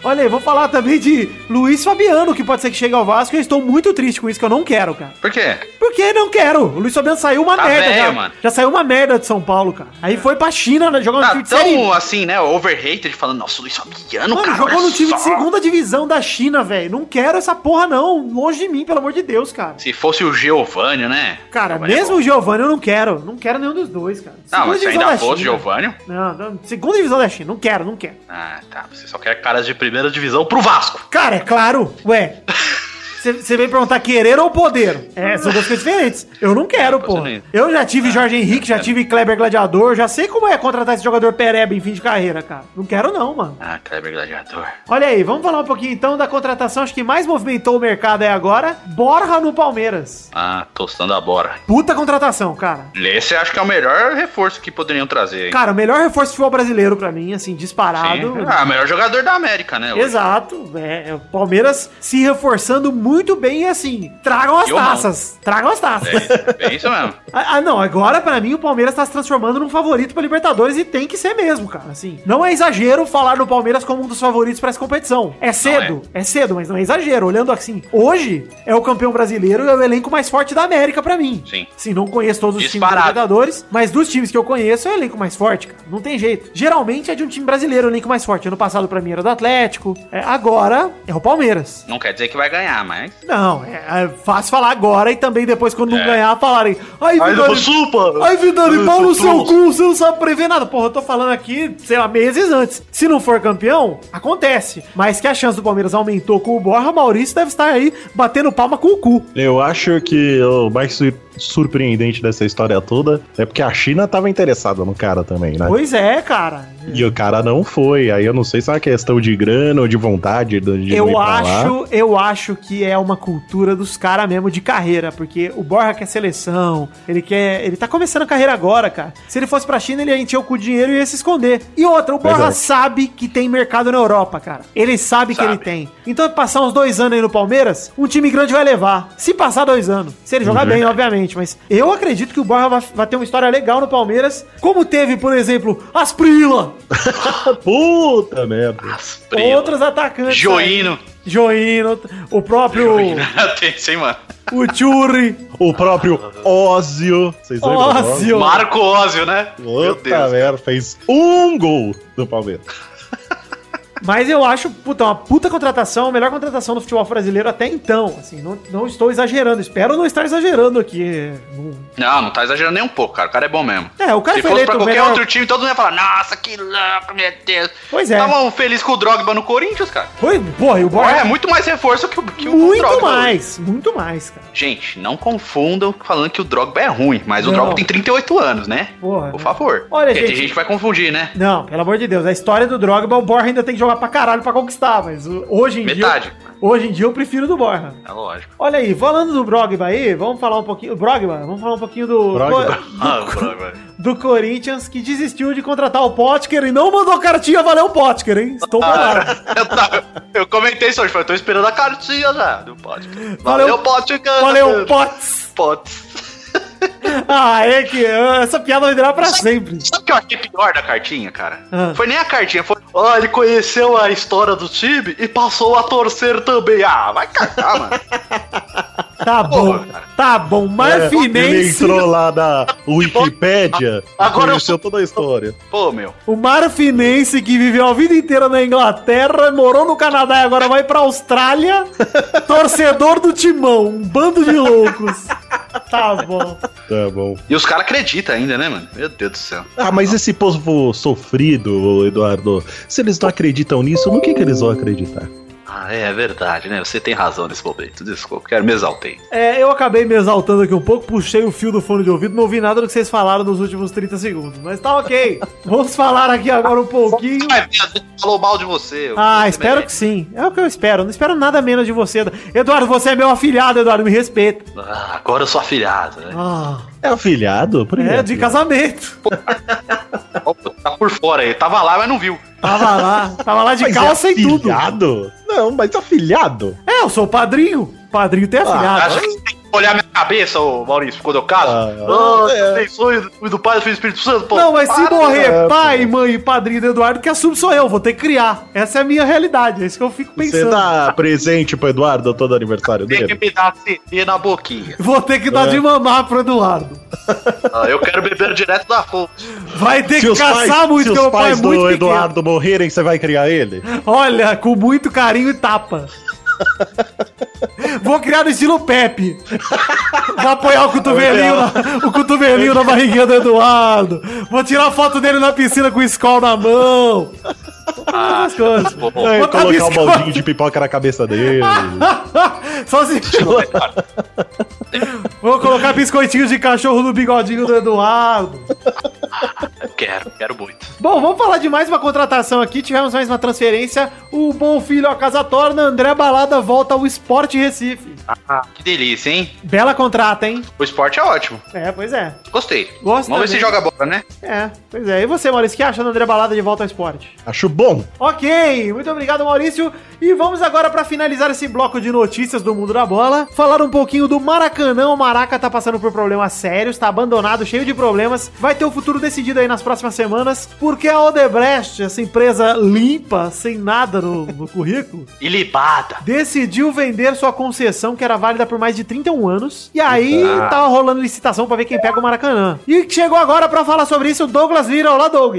Olha aí, vou falar também de Luiz Fabiano, que pode ser que chegue ao Vasco. Eu estou muito triste com isso, que eu não quero, cara. Por quê? Porque não quero. O Luiz Fabiano saiu uma Tá merda velho, já. mano. Já saiu uma merda de São Paulo, cara. Aí foi pra China né, jogar no Tá time de série. tão assim, né? Overrated falando, nossa, o Luiz Fabiano, Mano, cara. jogou no time de só. segunda divisão da China, velho. Não quero essa porra, não. Longe de mim, pelo amor de Deus, cara. Se fosse o Giovanni, né? Cara, Giovani é mesmo bom. o Giovanni eu não quero. Não quero nenhum dos dois, cara. Não, mas se ainda da fosse o. Giovanni. Não, não, segunda divisão da China. Não quero, não quero. Ah, tá. Você só quer cara. Caras de primeira divisão pro Vasco. Cara, é claro. Ué. <laughs> Você vem perguntar querer ou poder? É, são duas coisas diferentes. Eu não quero, É, pô. Eu já tive Jorge Henrique, já tive Kleber Gladiador, já sei como é contratar esse jogador pereba em fim de carreira, cara. Não quero não, mano. Ah, Kleber Gladiador. Olha aí, vamos falar um pouquinho então da contratação, acho que mais movimentou o mercado aí agora. Borja no Palmeiras. Ah, tostando a bora. Puta contratação, cara. Esse acho que é o melhor reforço que poderiam trazer. hein? Cara, o melhor reforço de futebol brasileiro pra mim, assim, disparado. Sim. Ah, melhor jogador da América, né? hoje. Exato, é, é, o Palmeiras se reforçando muito bem e assim, tragam as Eu não. taças, tragam as taças. É, é isso mesmo. <laughs> Ah, ah, não, agora pra mim o Palmeiras tá se transformando num favorito pra Libertadores e tem que ser mesmo, cara. Assim, não é exagero falar no Palmeiras como um dos favoritos pra essa competição. É cedo, é. cedo, mas não é exagero. Olhando assim, hoje é o campeão brasileiro e é o elenco mais forte da América pra mim. Sim. Sim, não conheço todos os times da Libertadores, mas dos times que eu conheço é o elenco mais forte, cara. Não tem jeito. Geralmente é de um time brasileiro o elenco mais forte. Ano passado pra mim era do Atlético, é, agora é o Palmeiras. Não quer dizer que vai ganhar, mas mas. Não, é, é fácil falar agora e também depois, quando não É. ganhar, falarem. Ai, Aí Vidani, supa! Ai, Vidani, pau no seu cu, você não sabe prever nada. Porra, eu tô falando aqui, sei lá, meses antes. Se não for campeão, acontece. Mas que a chance do Palmeiras aumentou com o Borja, Maurício deve estar aí batendo palma com o cu. Eu acho que o mais sur- surpreendente dessa história toda é porque a China tava interessada no cara também, né? Pois é, cara. E o cara não foi. Aí eu não sei se é uma questão de grana ou de vontade de, Eu pra lá. acho, eu acho que é uma cultura dos caras mesmo de carreira, porque o Borja quer seleção, ele quer, ele tá começando a carreira agora, cara. Se ele fosse pra China, ele ia encher o cu de dinheiro e ia se esconder. E outra, o Borja Verdade. sabe que tem mercado na Europa, cara. Ele sabe, que Sabe. ele tem. Então, passar uns dois anos aí no Palmeiras, um time grande vai levar. Se passar dois anos. Se ele jogar Uhum. bem, obviamente. Mas eu acredito que o Borja vai, vai ter uma história legal no Palmeiras, como teve, por exemplo, Asprila, <laughs> Puta merda. Primo. outros atacantes. aí. Joino. Joino, o próprio. Tem sim, mano. O Churri. O próprio Ózio. Vocês lembram? Ózio. Marco Ózio, né? Meu Puta Deus. merda, fez um gol do Palmeiras. Mas eu acho, puta, uma puta contratação, a melhor contratação do futebol brasileiro até então. Assim, não, não estou exagerando. Espero não estar exagerando aqui. Não- Não, tá exagerando nem um pouco, cara. O cara é bom mesmo. É, o cara Se foi fosse eleito pra qualquer melhor- outro time, todo mundo ia falar, nossa, que louco, meu Deus. Pois é. Estavam felizes com o Drogba no Corinthians, cara. Foi, porra, e o Borja é muito mais reforço que o, que o muito Drogba. mais, muito mais, cara. Gente, não confundam falando que o Drogba é ruim, mas o Não. Drogba tem 38 anos, né? Porra, Por favor. Olha, Porque gente- tem gente que vai confundir, né? Não, pelo amor de Deus, a história do Drogba, o Borja ainda tem que jogar pra caralho pra conquistar, mas o- hoje em Metade. dia... Hoje em dia eu prefiro do Borja. É lógico. Olha aí, falando do Drogba aí, vamos falar um pouquinho... Drogba, vamos falar um pouquinho do... Drogba. do- <laughs> Ah, Drogba. do Corinthians que desistiu de contratar o Potker e não mandou cartinha, valeu Potker, hein? Estou bolado. Eu, tava- eu comentei isso hoje, falei, tô esperando a cartinha já do podcast. Valeu, Valeu, podcast. Valeu, Pots. Pots. <laughs> Ah, é que essa piada vai durar pra sempre. Sabe o que eu achei pior da cartinha, cara? Ah. Foi nem a cartinha, foi. Ah, ele conheceu a história do time e passou a torcer também. Ah, vai Cagar, mano. <laughs> Tá bom, Porra, cara. tá bom. É, ele Marfinense, entrou lá na Wikipédia Agora eu conheceu toda a história. Pô, meu. o Marfinense que viveu a vida inteira na Inglaterra, morou no Canadá e agora vai pra Austrália, <laughs> torcedor do Timão, um bando de loucos. Tá bom. Tá bom. E os caras acreditam ainda, né, mano? Meu Deus do céu. Ah, mas esse povo sofrido, Eduardo, se eles não acreditam nisso, no que, que eles vão acreditar? Ah, é, é verdade, né? Você tem razão nesse momento. Desculpa, quero me exaltei. É, eu acabei me exaltando aqui um pouco, puxei o fio do fone de ouvido, não ouvi nada do que vocês falaram nos últimos 30 segundos. Mas tá ok. <laughs> Vamos falar aqui agora um pouquinho. Ai, a gente falou mal de você. Ah, espero que merece. sim. É o que eu espero. Não espero nada menos de você. Eduardo, você é meu afilhado, Eduardo, me respeita. Ah, agora eu sou afilhado, né? Ah, É afilhado? Por é de casamento. Tá por fora aí. Tava lá, mas não viu. Tava lá, tava lá de Mas calça é e tudo. afilhado? Não, mas afilhado? É, eu sou o padrinho. Padrinho tem afilhado. Acha que você tem que olhar minha cabeça, ô Maurício, quando eu caso? Ah, Ah, é. abençoe do, do Pai, do Filho do Espírito Santo, pô. não, mas se morrer é, pai, mãe e padrinho do Eduardo, que assume sou eu, vou ter que criar. Essa é a minha realidade, é isso que eu fico Você pensando. dá presente pro Eduardo todo aniversário Tem que dele? me dar CD na boquinha. Vou ter que dar É. de mamar pro Eduardo. Ah, eu quero beber direto da fonte. Vai ter Se que os caçar pais, muito, se os meu pai é pais muito do pequeno. Eduardo morrerem, você vai criar ele? Olha, com muito carinho e tapa. Vou criar no estilo Pepe. Vou apoiar o cotovelinho, na, o cotovelinho na barriguinha do Eduardo. Vou tirar foto dele na piscina com o Skol na mão. Ah, Essas coisas. Aí, Botar colocar um biscoito. baldinho de pipoca na cabeça dele. <laughs> Só se... Vou colocar biscoitinhos de cachorro no bigodinho do Eduardo. Quero, quero muito. Bom, vamos falar de mais uma contratação aqui. Tivemos mais uma transferência. O bom filho a casa torna. André Balada volta ao Esporte Recife. Ah, que delícia, hein? Bela contrata, hein? O esporte é ótimo. É, pois é. Gostei. Gosto Vamos ver se joga bola, né? É, pois é. E você, Maurício, o que acha do André Balada de volta ao esporte? Acho bom. Ok, muito obrigado, Maurício. E vamos agora para finalizar esse bloco de notícias do mundo da bola, falar um pouquinho do Maracanã. O Maraca tá passando por problemas sérios, tá abandonado, cheio de problemas. Vai ter o futuro decidido aí nas próximas semanas, porque a Odebrecht, essa empresa limpa, sem nada no, no <laughs> currículo, Ilibada. decidiu vender sua concessão que era válida por mais de 31 anos. E aí tava rolando licitação pra ver quem pega o Maracanã. E chegou agora pra falar sobre isso o Douglas Lira. Olá, Doug.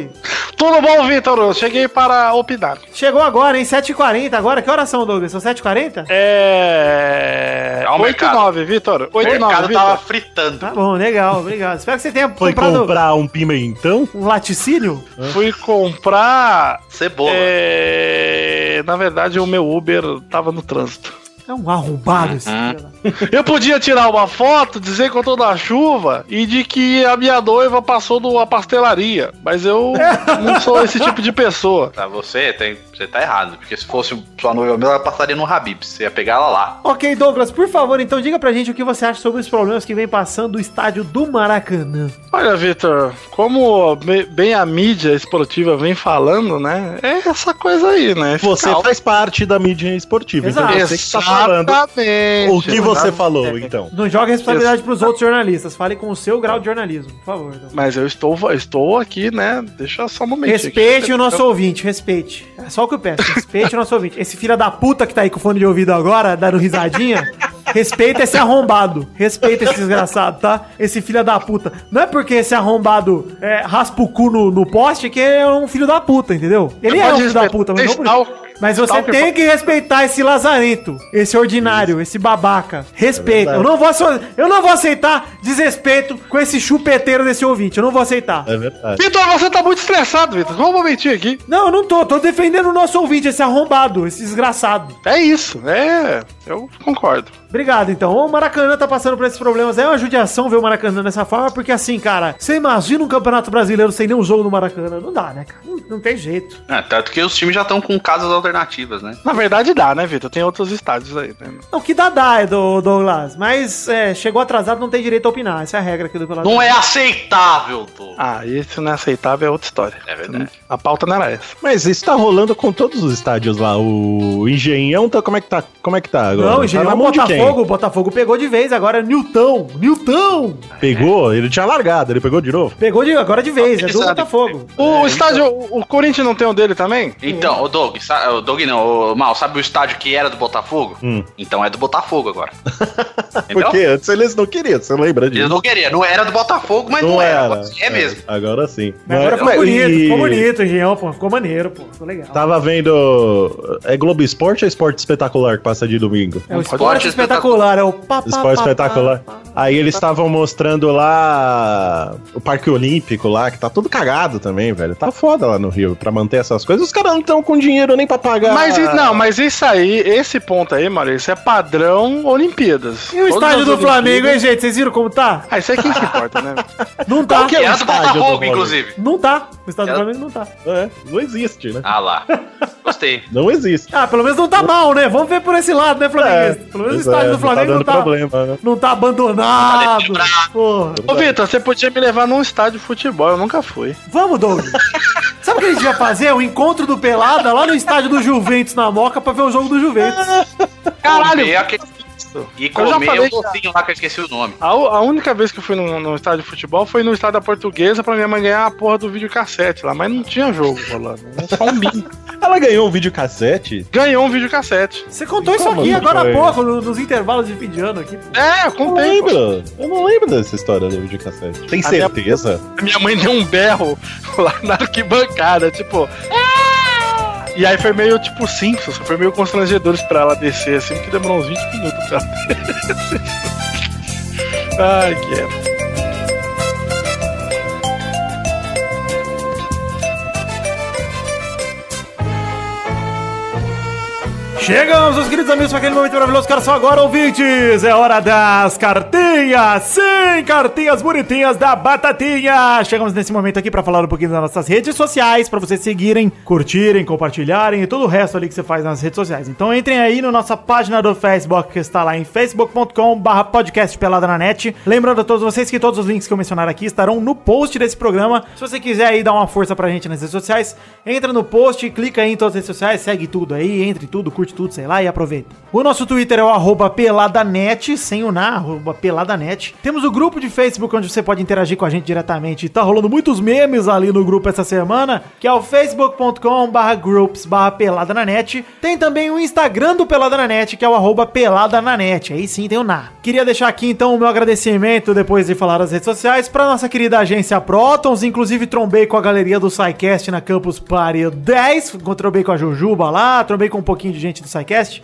Tudo bom, Vitor? Eu cheguei para opinar. Chegou agora, hein? 7h40 agora. Que horas são, Douglas? São 7h40? É. Ao 8 e mercado. 9, Vitor. 8 O e 9, mercado Vitor. tava fritando. Tá bom, legal, obrigado. Espero que você tenha Foi comprado comprar um pimentão? Um laticínio. Fui comprar. Cebola. É... Na verdade, o meu Uber tava no trânsito. É um arrombado esse Uhum. filho. Eu podia tirar uma foto, dizer que eu tô na chuva e de que a minha noiva passou numa pastelaria. Mas eu <laughs> não sou esse tipo de pessoa. Tá, você, tem, você tá errado. Porque se fosse sua noiva mesmo, ela passaria no Habib. Você ia pegar ela lá. Ok, Douglas, por favor, então diga pra gente o que você acha sobre os problemas que vem passando do estádio do Maracanã. Olha, Vitor, como bem a mídia esportiva vem falando, né? É essa coisa aí, né? Você Fica- faz parte da mídia esportiva, Exato. então você que tá falando. Exatamente. O que você falou, então? Não joga responsabilidade pros outros jornalistas. Fale com o seu grau de jornalismo, por favor. Douglas. Mas eu estou, estou aqui, né? Deixa só um momento. Respeite o nosso ouvinte, respeite. É só o que eu peço, respeite o nosso ouvinte. Esse filho da puta que tá aí com o fone de ouvido agora, dando risadinha, <laughs> respeita esse arrombado. Respeita esse desgraçado, tá? Esse filho da puta. Não é porque esse arrombado é, raspa o cu no, no poste que é um filho da puta, entendeu? Ele Você é um filho da puta, mas não por isso. Mas você tem que respeitar esse lazarento, esse ordinário, esse babaca. Respeita. É eu, não vou, eu não vou aceitar desrespeito com esse chupeteiro desse ouvinte. Eu não vou aceitar. É verdade. Vitor, você tá muito estressado, Vitor. Só um momentinho aqui. Não, eu não tô. Tô defendendo o nosso ouvinte, esse arrombado, esse desgraçado. É isso, é. Eu concordo. Obrigado, então. O Maracanã tá passando por esses problemas. É uma judiação ver o Maracanã dessa forma, porque assim, cara, você imagina um campeonato brasileiro sem nenhum jogo no Maracanã? Não dá, né, cara? Não, não tem jeito. É, tanto que os times já estão com casas alternativas, né? Na verdade dá, né, Vitor? Tem outros estádios aí, né? Não, que dá, dá, do Douglas. Mas é, chegou atrasado, não tem direito a opinar. Essa é a regra aqui do Pelado. Não é aceitável, Tô. Ah, isso não é aceitável, é outra história. É verdade. A pauta não era essa. Mas isso tá rolando com todos os estádios lá. O Engenhão, tá, como é que tá? Como é que tá agora? Não, tá engenhou na o mão de quem? Botafogo. O Botafogo pegou de vez. Agora é Newton. Newton! Pegou? Ele tinha largado, ele pegou de novo? Pegou de, agora de vez. É do. Botafogo. O estádio, o, o Corinthians não tem um dele também? Então, o Doug, o Doug não, o Mal, sabe o estádio que era do Botafogo? Hum. Então é do Botafogo agora. <laughs> Porque antes eles não queriam, você lembra Eles disso? não queriam, não era do Botafogo, mas não, era. Agora sim, É, mesmo. Agora sim. Mas agora ficou bonito. e- Ficou bonito, engenhão, pô. Ficou maneiro, pô. Ficou legal. Tava vendo. É Globo Esporte ou Esporte Espetacular que passa de domingo? É o Esporte esporte espetacular. É o pá, pá, Esporte pá, espetacular. Aí eles estavam mostrando lá o Parque Olímpico lá, que tá tudo cagado também, velho. Tá foda lá no Rio pra manter essas coisas. Os caras não estão com dinheiro nem pra pagar. Mas não, mas isso aí, esse ponto aí, Maurício, é padrão Olimpíadas. E o Todas estádio do Flamengo, hein, gente? Vocês viram como tá? Ah, isso aí quem se importa, né? Não tá. que é do estádio do Botafogo, Flamengo. inclusive. Não tá. O estádio do Ela- Flamengo não tá. É, não existe, né? Ah lá. Gostei. <laughs> Não existe. Ah, pelo menos não tá mal, né? Vamos ver por esse lado, né, Flamengo? pelo menos o estádio é, do Flamengo não não tá tá, problema, né? não tá abandonado. Porra. Ô, Vitor, você podia me levar num estádio de futebol, eu nunca fui. Vamos, Doug. <laughs> Sabe o que a gente vai fazer? O encontro do Pelada lá no estádio do Juventus na Moca pra ver o jogo do Juventus. Caralho, aquele- E Eu já comer falei o docinho lá que eu esqueci o nome. A, a única vez que eu fui num, num estádio de futebol foi no estádio da Portuguesa pra minha mãe ganhar a porra do videocassete lá, mas não tinha jogo rolando. Era só um bingo. <laughs> Ela ganhou um videocassete. Ganhou um videocassete. Você contou isso aqui agora há pouco, no- nos intervalos de fim de ano aqui. É, eu Eu não contei. lembro. Eu não lembro dessa história do videocassete. Tem A minha- certeza? A minha mãe deu um berro <laughs> lá na arquibancada, tipo. "Ah!" E aí foi meio tipo Simpsons, foi meio constrangedor pra ela descer, assim, porque demorou uns 20 minutos pra ela <laughs> descer. Ai, que é. Chegamos, meus queridos amigos, para aquele momento maravilhoso, cara, só agora, ouvintes! É hora das cartinhas! Sim, cartinhas bonitinhas da Batatinha! Chegamos nesse momento aqui para falar um pouquinho das nossas redes sociais, para vocês seguirem, curtirem, compartilharem e todo o resto ali que você faz nas redes sociais. Então entrem aí na nossa página do Facebook, que está lá em facebook.com podcast pelada na net. Lembrando a todos vocês que todos os links que eu mencionar aqui estarão no post desse programa. Se você quiser aí dar uma força pra gente nas redes sociais, entra no post, clica aí em todas as redes sociais, segue tudo aí, entre tudo, curte tudo, sei lá, e aproveita. O nosso Twitter é o peladanet, sem o na, peladanet. Temos o grupo de Facebook onde você pode interagir com a gente diretamente. Tá rolando muitos memes ali no grupo essa semana, que é o facebook.com barra groups barra pelada na net. Tem também o Instagram do Pelada na Net, que é o arroba pelada na net. Aí sim tem o na. Queria deixar aqui então o meu agradecimento, depois de falar das redes sociais, para nossa querida agência Protons. Inclusive trombei com a galeria do SciCast na Campus Party 10. Trombei com a Jujuba lá, trombei com um pouquinho de gente do SciCast.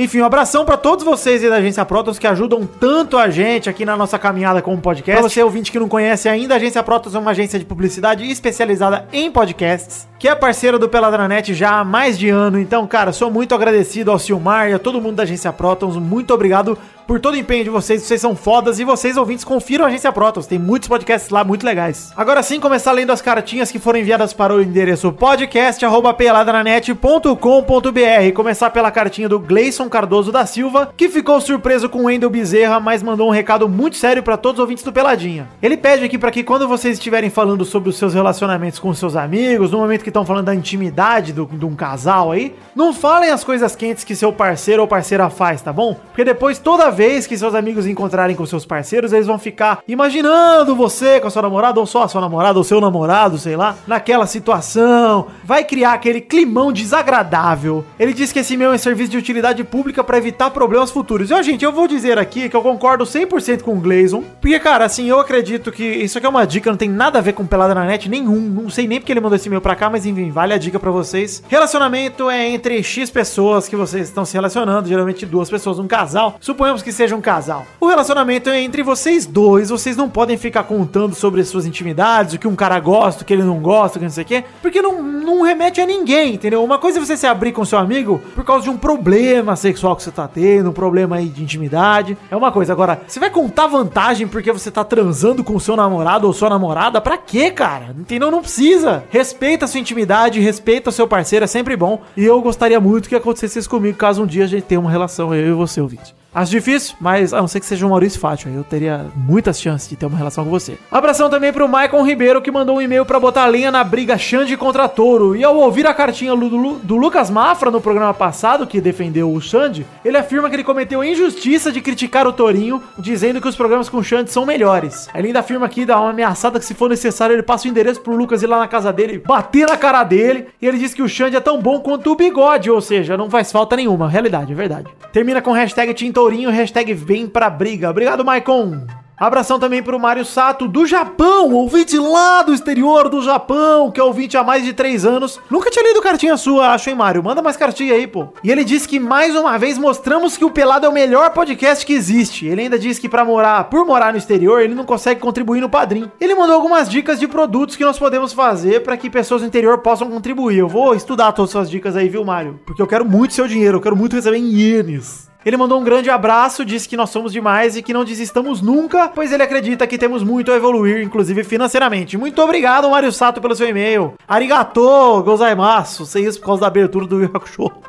Enfim, um abração pra todos vocês aí da agência Protons que ajudam tanto a gente aqui na nossa caminhada como podcast. Pra você ouvinte que não conhece ainda, a agência Protons é uma agência de publicidade especializada em podcasts, que é parceira do Peladranet já há mais de ano. Então, cara, sou muito agradecido ao Silmar e a todo mundo da agência Protons. Muito obrigado por todo o empenho de vocês. Vocês são fodas e vocês, ouvintes, confiram a agência Protons. Tem muitos podcasts lá muito legais. Agora sim, começar lendo as cartinhas que foram enviadas para o endereço podcast.peladranet.com.br. Começar pela cartinha do Gleison Cardoso da Silva, que ficou surpreso com o Wendel Bezerra, mas mandou um recado muito sério para todos os ouvintes do Peladinha. Ele pede aqui para que quando vocês estiverem falando sobre os seus relacionamentos com seus amigos, no momento que estão falando da intimidade do- de um casal aí, não falem as coisas quentes que seu parceiro ou parceira faz, tá bom? Porque depois, toda vez que seus amigos encontrarem com seus parceiros, eles vão ficar imaginando você com a sua namorada, ou só a sua namorada, ou seu namorado, sei lá, naquela situação. Vai criar aquele climão desagradável. Ele diz que esse meu é serviço de utilidade pública pra evitar problemas futuros. E, ó, gente, eu vou dizer aqui que eu concordo 100% com o Gleison. Porque, cara, assim, eu acredito que isso aqui é uma dica, não tem nada a ver com pelada na net nenhum. Não sei nem porque ele mandou esse e-mail pra cá, mas enfim, vale a dica pra vocês. Relacionamento é entre X pessoas que vocês estão se relacionando, geralmente duas pessoas, um casal. Suponhamos que seja um casal. O relacionamento é entre vocês dois, vocês não podem ficar contando sobre as suas intimidades, o que um cara gosta, o que ele não gosta, o que não sei o quê, porque não, não remete a ninguém, entendeu? Uma coisa é você se abrir com seu amigo por causa de um problema sexual que você tá tendo, um problema aí de intimidade. É uma coisa. Agora, você vai contar vantagem porque você tá transando com seu namorado ou sua namorada? Pra quê, cara? Entendeu? Não precisa. Respeita a sua intimidade, respeita o seu parceiro, é sempre bom. E eu gostaria muito que acontecesse isso comigo, caso um dia a gente tenha uma relação, eu e você, ouvinte. Acho difícil, mas a não ser que seja um Maurício Fátio, eu teria muitas chances de ter uma relação com você. Abração também pro Maicon Ribeiro, que mandou um e-mail pra botar lenha na briga Xande contra Touro. E ao ouvir a cartinha do, Lu- do Lucas Mafra no programa passado, que defendeu o Xande, ele afirma que ele cometeu a injustiça de criticar o Tourinho, dizendo que os programas com o Xande são melhores. Ele ainda afirma aqui, dá uma ameaçada que se for necessário, ele passa o endereço pro Lucas ir lá na casa dele, bater na cara dele, e ele diz que o Xande é tão bom quanto o bigode, ou seja, não faz falta nenhuma. Realidade, é verdade. Termina com hashtag Team Tourinho, hashtag vem pra briga. Obrigado, Maicon. Abração também pro Mário Sato do Japão, ouvinte lá do exterior do Japão, que é ouvinte há mais de três anos. Nunca tinha lido cartinha sua, acho, hein, Mário? Manda mais cartinha aí, pô. E ele disse que mais uma vez mostramos que o Pelado é o melhor podcast que existe. Ele ainda disse que pra morar, por morar no exterior, ele não consegue contribuir no Padrim. Ele mandou algumas dicas de produtos que nós podemos fazer pra que pessoas do interior possam contribuir. Eu vou estudar todas as suas dicas aí, viu, Mário? Porque eu quero muito seu dinheiro, eu quero muito receber em ienes. Ele mandou um grande abraço, disse que nós somos demais e que não desistamos nunca, pois ele acredita que temos muito a evoluir, inclusive financeiramente. Muito obrigado, Mário Sato, pelo seu e-mail. Arigato, gozaimasu. Sei isso por causa da abertura do Yu.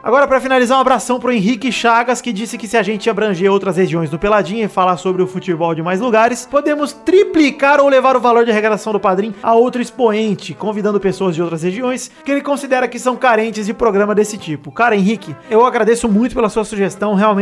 Agora, pra finalizar, um abração pro Henrique Chagas, que disse que se a gente abranger outras regiões do Peladinha e falar sobre o futebol de mais lugares, podemos triplicar ou levar o valor de arrecadação do padrinho a outro expoente, convidando pessoas de outras regiões que ele considera que são carentes de programa desse tipo. Cara, Henrique, eu agradeço muito pela sua sugestão, realmente.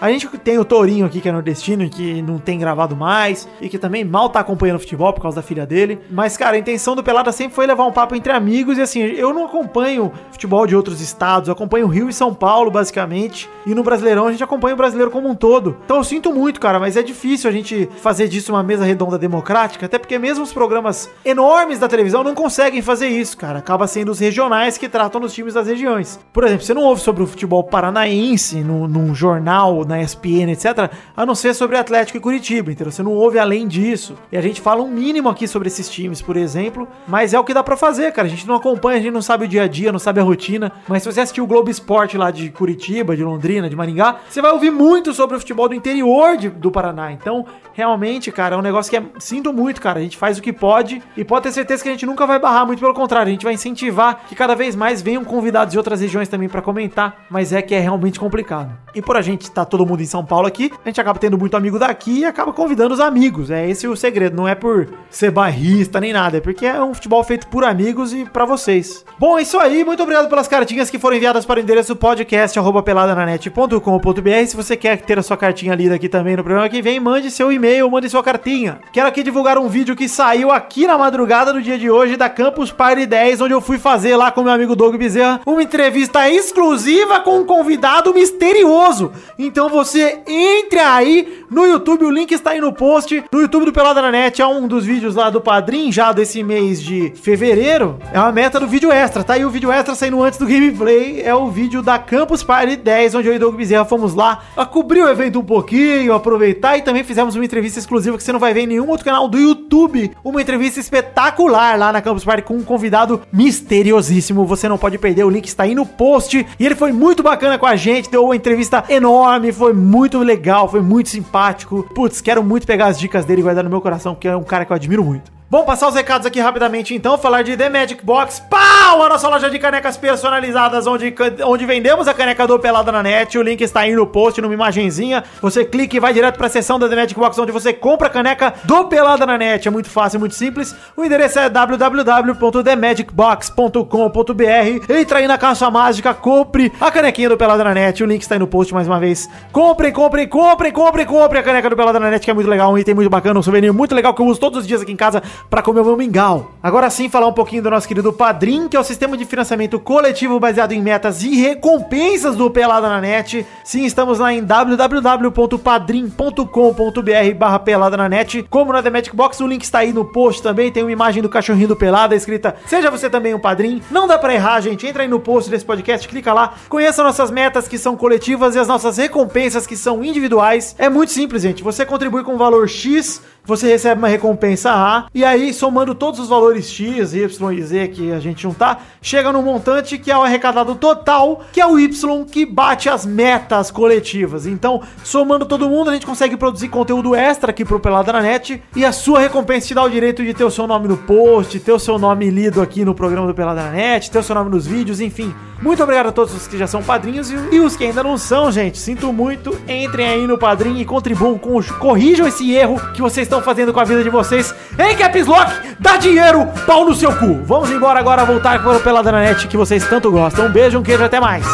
A gente tem o Tourinho aqui, que é nordestino, e que não tem gravado mais, e que também mal tá acompanhando futebol por causa da filha dele. Mas, cara, a intenção do Pelada sempre foi levar um papo entre amigos, e assim, eu não acompanho futebol de outros estados, eu acompanho Rio e São Paulo, basicamente, e no Brasileirão a gente acompanha o brasileiro como um todo. Então eu sinto muito, cara, mas é difícil a gente fazer disso uma mesa redonda democrática, até porque mesmo os programas enormes da televisão não conseguem fazer isso, cara. Acaba sendo os regionais que tratam dos times das regiões. Por exemplo, você não ouve sobre o futebol paranaense no, num jornal, na ESPN, etc., a não ser sobre Atlético e Curitiba, entendeu? Você não ouve além disso. E a gente fala um mínimo aqui sobre esses times, por exemplo, mas é o que dá pra fazer, cara. A gente não acompanha, a gente não sabe o dia a dia, não sabe a rotina, mas se você assistir o Globo Esporte lá de Curitiba, de Londrina, de Maringá, você vai ouvir muito sobre o futebol do interior de- do Paraná. Então, realmente, cara, é um negócio que é, sinto muito, cara. A gente faz o que pode e pode ter certeza que a gente nunca vai barrar, muito pelo contrário, a gente vai incentivar que cada vez mais venham convidados de outras regiões também pra comentar, mas é que é realmente complicado. E por a gente gente tá todo mundo em São Paulo aqui, a gente acaba tendo muito amigo daqui e acaba convidando os amigos. É esse o segredo, não é por ser barrista nem nada, é porque é um futebol feito por amigos e pra vocês. Bom, é isso aí, muito obrigado pelas cartinhas que foram enviadas para o endereço podcast arroba peladananet.com.br. Se você quer ter a sua cartinha lida aqui também no programa que vem, mande seu e-mail, mande sua cartinha. Quero aqui divulgar um vídeo que saiu aqui na madrugada do dia de hoje da Campus Party 10, onde eu fui fazer lá com meu amigo Doug Bezerra uma entrevista exclusiva com um convidado misterioso. Então você entre aí no YouTube, o link está aí no post. No YouTube do Pelada na Net é um dos vídeos lá do Padrim, já desse mês de fevereiro. É uma meta do vídeo extra, tá aí o vídeo extra saindo antes do gameplay. É o vídeo da Campus Party 10, onde eu e Doug Bezerra fomos lá a cobrir o evento um pouquinho, aproveitar e também fizemos uma entrevista exclusiva que você não vai ver em nenhum outro canal do YouTube. Uma entrevista espetacular lá na Campus Party com um convidado misteriosíssimo. Você não pode perder, o link está aí no post. E ele foi muito bacana com a gente, deu uma entrevista enorme, foi muito legal, foi muito simpático. Putz, quero muito pegar as dicas dele e guardar no meu coração, porque é um cara que eu admiro muito. Vamos passar os recados aqui rapidamente então, falar de The Magic Box, pau! A nossa loja de canecas personalizadas, onde, onde vendemos a caneca do Pelada na Net. O link está aí no post, numa imagenzinha. Você clica e vai direto para a seção da The Magic Box, onde você compra a caneca do Pelada na Net. É muito fácil, muito simples. O endereço é www.themagicbox.com.br. Entra aí na caixa mágica, compre a canequinha do Pelada na Net. O link está aí no post mais uma vez. Comprem, comprem, comprem, comprem, comprem a caneca do Pelada na Net, que é muito legal. Um item muito bacana, um souvenir muito legal que eu uso todos os dias aqui em casa para comer o meu mingau. Agora sim, falar um pouquinho do nosso querido Padrim, que é o sistema de financiamento coletivo baseado em metas e recompensas do Pelada na Net. Sim, estamos lá em www.padrim.com.br barra Pelada na Net. Como na The Magic Box, o link está aí no post também, tem uma imagem do cachorrinho do Pelada escrita Seja você também um padrim. Não dá para errar, gente. Entra aí no post desse podcast, clica lá, conheça nossas metas que são coletivas e as nossas recompensas que são individuais. É muito simples, gente. Você contribui com um valor X você recebe uma recompensa A, e aí somando todos os valores X, Y e Z que a gente juntar, chega no montante que é o arrecadado total, que é o Y que bate as metas coletivas. Então, somando todo mundo, a gente consegue produzir conteúdo extra aqui pro Pelada na Net, e a sua recompensa te dá o direito de ter o seu nome no post, ter o seu nome lido aqui no programa do Pelada na Net, ter o seu nome nos vídeos, enfim. Muito obrigado a todos os que já são padrinhos e, e os que ainda não são, gente. Sinto muito. Entrem aí no padrinho e contribuam com os, corrijam esse erro que vocês estão fazendo com a vida de vocês. Em Caps Lock, dá dinheiro, pau no seu cu. Vamos embora agora voltar para o Pelada na Net que vocês tanto gostam. Um beijo, um queijo, até mais.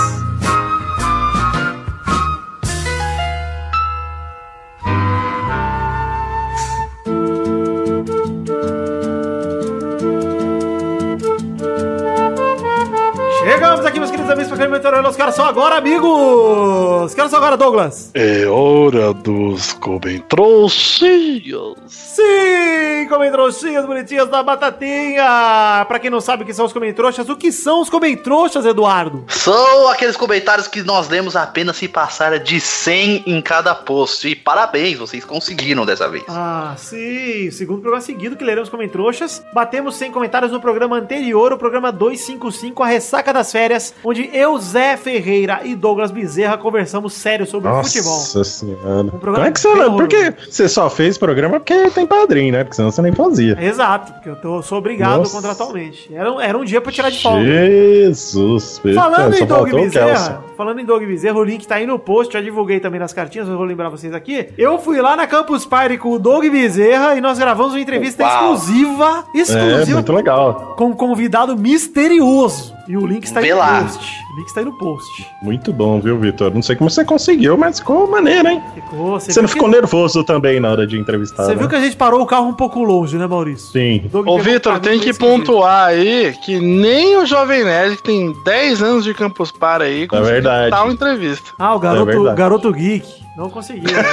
Chegamos aqui, meus queridos amigos, para aquele meteoro. Os caras são agora, amigos! Os caras são agora, Douglas. É hora dos comentrouxinhos. Sim, comentroxinhas bonitinhas da batatinha. Pra quem não sabe o que são os comentroxas, o que são os comentroxas, Eduardo? São aqueles comentários que nós lemos apenas se passar de 100 em cada post. E parabéns, vocês conseguiram dessa vez. Ah, sim. Segundo programa seguido que leremos comentroxas. Batemos 100 comentários no programa anterior, o programa 255, a ressaca das férias, onde eu, Zé Ferreira e Douglas Bezerra conversamos sério sobre futebol. Nossa senhora. Um Como é que você bem Por que você só fez programa porque tem padrinho, né? Porque senão você nem fazia. Exato, porque eu tô, sou obrigado Nossa. contratualmente. Era, um- era um dia pra tirar de folga. Jesus, Falando em Doug. Bezerra, falando em Doug Bezerra, o link tá aí no post, já divulguei também nas cartinhas, eu vou lembrar vocês aqui. Eu fui lá na Campus Party com o Doug Bezerra e nós gravamos uma entrevista Uau. exclusiva, É, exclusiva muito legal. com um convidado misterioso. E o link está aí Vê no lá. post. O link está aí no post. Muito bom, viu, Vitor? Não sei como você conseguiu, mas ficou maneiro, hein? Ficou, Você viu não que- ficou nervoso também na hora de entrevistar, Você né? viu que a gente parou o carro um pouco longe, né, Maurício? Sim. Ô, Vitor, tem que pontuar aí que nem o Jovem Nerd, que tem 10 anos de Campus Para aí, conseguiu verdade. dar uma entrevista. Ah, o garoto, É verdade. garoto geek. Não conseguiu. né? <laughs>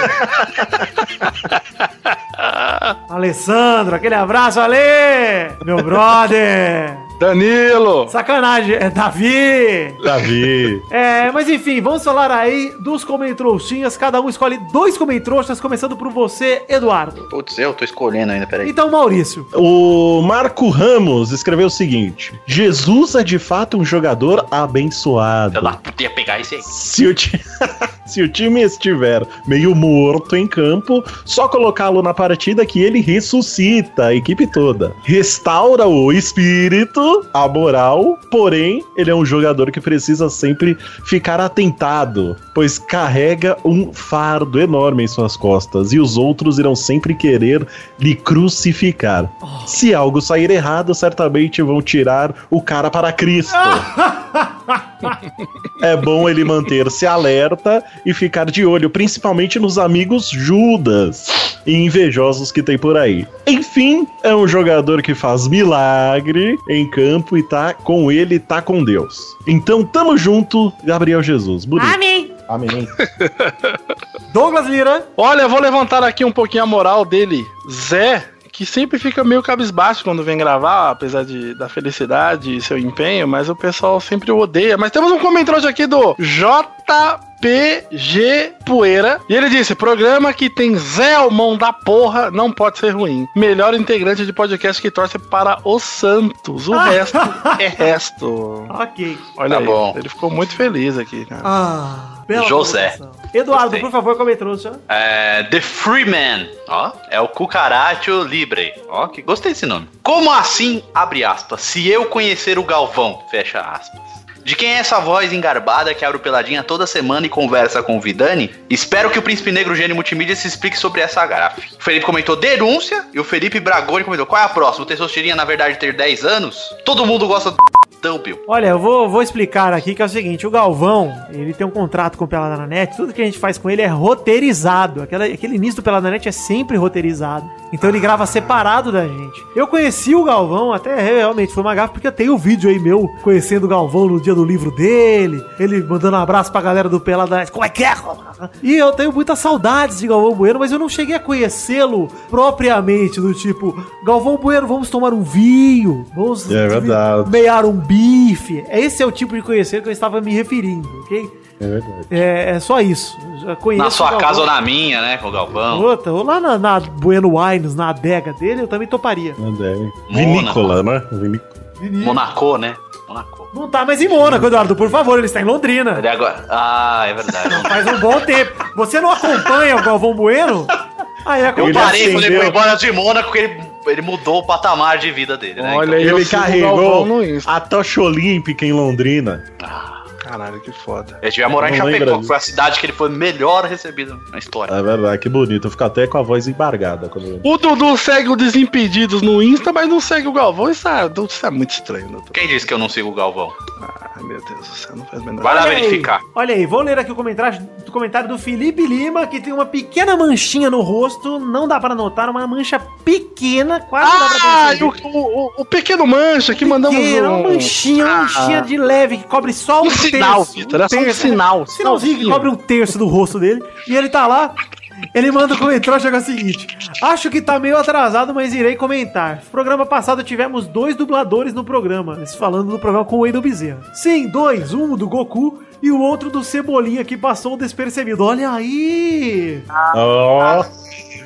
Alessandro, aquele abraço, Ale! Meu brother! Danilo! Sacanagem, é Davi! Davi. <laughs> É, mas enfim, vamos falar aí dos comentrouxinhas. Cada um escolhe dois comentrouxas, começando por você, Eduardo. Putz, eu tô escolhendo ainda, peraí. Então, Maurício. O Marco Ramos escreveu o seguinte: Jesus é de fato um jogador abençoado. Eu da puta ia pegar esse aí. Se o, ti- <laughs> Se o time estiver meio morto em campo, só colocá-lo na partida que ele ressuscita a equipe toda. Restaura o espírito, a moral, porém, ele é um jogador que precisa sempre ficar atentado, pois carrega um fardo enorme em suas costas e os outros irão sempre querer lhe crucificar. Se algo sair errado, certamente vão tirar o cara para Cristo. <laughs> <laughs> É bom ele manter-se alerta e ficar de olho, principalmente nos amigos Judas e invejosos que tem por aí. Enfim, é um jogador que faz milagre em campo e tá com ele, tá com Deus. Então tamo junto, Gabriel Jesus. Bonito. Amém. Amém. Douglas Lira. Olha, eu vou levantar aqui um pouquinho a moral dele. Zé, que sempre fica meio cabisbaixo quando vem gravar, apesar de, da felicidade e seu empenho, mas o pessoal sempre o odeia. Mas temos um comentário hoje aqui do JPG Poeira. E ele disse: programa que tem Zé Almão da porra não pode ser ruim. Melhor integrante de podcast que torce para o Santos. O resto <laughs> é resto. Ok. Olha Tá aí, bom. ele ficou muito feliz aqui, cara. Ah, bela José. colocação. Eduardo, Gostei. por favor, comentou, senhor. É, The Freeman, ó, é o Cucaracho Libre, ó, que gostei desse nome. Como assim, abre aspas, se eu conhecer o Galvão, fecha aspas. De quem é essa voz engarbada que abre o Peladinha toda semana e conversa com o Vidani? Espero que o Príncipe Negro Gênio Multimídia se explique sobre essa gafe. O Felipe comentou denúncia e o Felipe Bragoni comentou qual é a próxima? O Testosterinha, na verdade, ter 10 anos? Todo mundo gosta do Bill. Olha, eu vou, vou explicar aqui que é o seguinte: o Galvão, ele tem um contrato com o Pelada na Net, tudo que a gente faz com ele é roteirizado. Aquela, aquele início do Pelada na Net é sempre roteirizado. Então ele grava separado da gente. Eu conheci o Galvão, até realmente foi uma gafa, porque eu tenho o vídeo aí meu conhecendo o Galvão no dia do livro dele, ele mandando um abraço pra galera do Pelada na Net. Como é que é? E eu tenho muitas saudades de Galvão Bueno, mas eu não cheguei a conhecê-lo propriamente, do tipo, Galvão Bueno, vamos tomar um vinho, vamos É verdade. meiar um bife. Esse é o tipo de conhecer que eu estava me referindo, ok? É verdade. É, é só isso. Já conheço Na o sua casa ou na minha, né, com o Galvão. Outra, ou lá na, na Bueno Wines, na adega dele, eu também toparia. Não deve. Vinícola, né? Vinícola. Monaco, né? Monaco. Não tá mais em Mônaco, Eduardo, por favor, ele está em Londrina. Ele agora... Ah, é verdade. Faz um bom tempo. Você não acompanha o Galvão Bueno? Aí Eu acompanha. Ele parei quando ele foi embora de Mônaco, porque ele, ele mudou o patamar de vida dele, né? Olha aí, eu Ele carregou a tocha olímpica em Londrina. Caralho, que foda. Ele devia morar em Chapecó, que foi a cidade que ele foi melhor recebido na história. É verdade, que bonito. Eu fico até com a voz embargada quando. O Dudu segue o Desimpedidos no Insta, mas não segue o Galvão. Isso é, isso é muito estranho, Dudu. Quem disse que eu não sigo o Galvão? Ai, meu Deus do céu, não faz o menor Vai lá Olha aí, verificar. Olha aí, vou ler aqui o comentário, o comentário do Felipe Lima, que tem uma pequena manchinha no rosto, não dá pra notar, uma mancha pequena, quase não dá pra Ah, perceber. o, o, o pequeno mancha que mandamos Pequena, um... uma manchinha, uma Ah. manchinha de leve que cobre só Um sinal, terço. Vitor, era só um sinal, Um sinalzinho que cobre um terço do rosto dele. E ele tá lá. Ele manda um comentário chega o seguinte: Acho que tá meio atrasado, mas irei comentar. Programa passado tivemos dois dubladores no programa. Eles falando do programa com o Wendel Bezerra. Sim, dois. Um do Goku e o outro do Cebolinha que passou despercebido. Olha aí! Ó,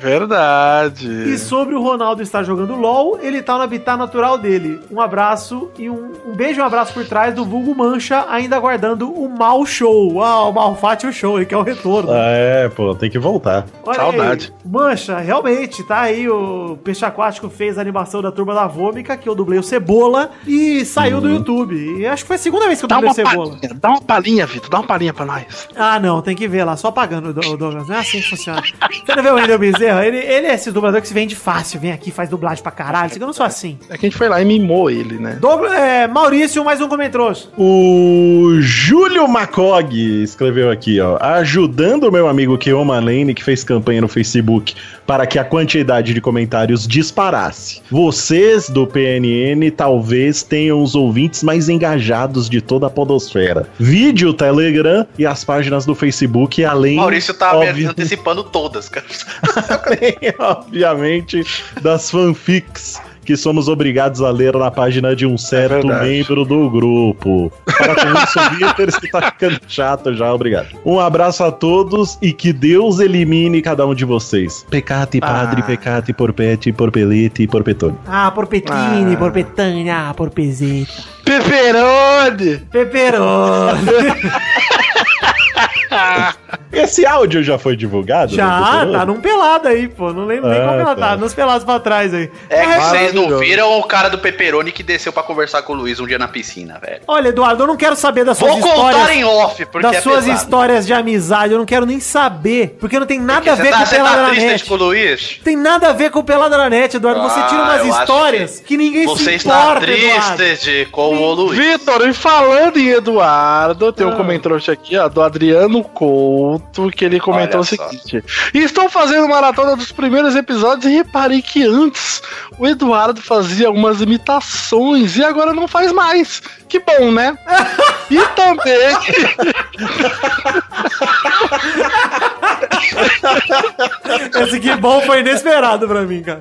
Verdade. E sobre o Ronaldo estar jogando LOL, ele tá no habitat natural dele. Um abraço e um, um beijo e um abraço por trás do Vulgo Mancha, ainda aguardando o Mal Show. Ah, o Malfátio Show, ele quer o retorno. é, pô, tem que voltar. Olha saudade. Aí, Mancha, realmente, tá aí o Peixe Aquático fez a animação da Turma da Vômica, que eu dublei o Cebola, e saiu do YouTube. E acho que foi a segunda vez que eu Dá dublei o Cebola. palhinha, dá uma palhinha, Vitor, dá uma palhinha pra nós. Ah, não, tem que ver lá, só pagando, o Douglas. Não é assim que funciona. Você não vê o Wendel Bezerra? Ele, ele é esse dublador que se vende fácil, vem aqui, faz dublagem pra caralho. Eu não sou assim. É que a gente foi lá e mimou ele, né? Douglas, é, Maurício, mais um comentário. O Júlio Macog escreveu aqui, ó. Ajudando o meu amigo Keoma Lane, que fez campanha no Facebook para que a quantidade de comentários disparasse. Vocês do PNN talvez tenham os ouvintes mais engajados de toda a podosfera. Vídeo, Telegram e as páginas do Facebook, além. Maurício tá óbvio- antecipando todas, cara. <laughs> além, <laughs> obviamente, das fanfics que somos obrigados a ler na página de um certo verdade. membro do grupo. Para com isso, <laughs> Vitor, você tá ficando chato já, obrigado. Um abraço a todos e que Deus elimine cada um de vocês. Pecate, padre, Ah. pecate, porpete, porpelete e porpetone. Ah, por Petini, Ah. por Petanha, por Pezeta. Peperone! Peperone. <laughs> Esse áudio já foi divulgado? Já, tá num pelado aí, pô. Não lembro nem Ah, como ela tá. tá. Nos pelados pra trás aí. É que vocês não viram o cara do Pepperoni que desceu pra conversar com o Luiz um dia na piscina, velho. Olha, Eduardo, eu não quero saber das suas Vou contar histórias. em off, porque das é suas pesado. histórias de amizade, eu não quero nem saber. Porque não tem nada Porque a ver você tá, com você Pelada tá na triste Net. com o Luiz? Tem nada a ver com Pelada na Net, Eduardo. Você tira Ah, umas eu acho histórias que, ninguém Você se está importa, Eduardo. triste com o Luiz. Vitor, e falando em Eduardo, tem um Ah. comentário aqui, ó, do Adriano Couto, que ele comentou Olha o só. seguinte: Estou fazendo maratona dos primeiros episódios e reparei que antes o Eduardo fazia algumas imitações e agora não faz mais. Que bom, né? <laughs> e também. <laughs> <laughs> Esse que bom foi inesperado pra mim, cara.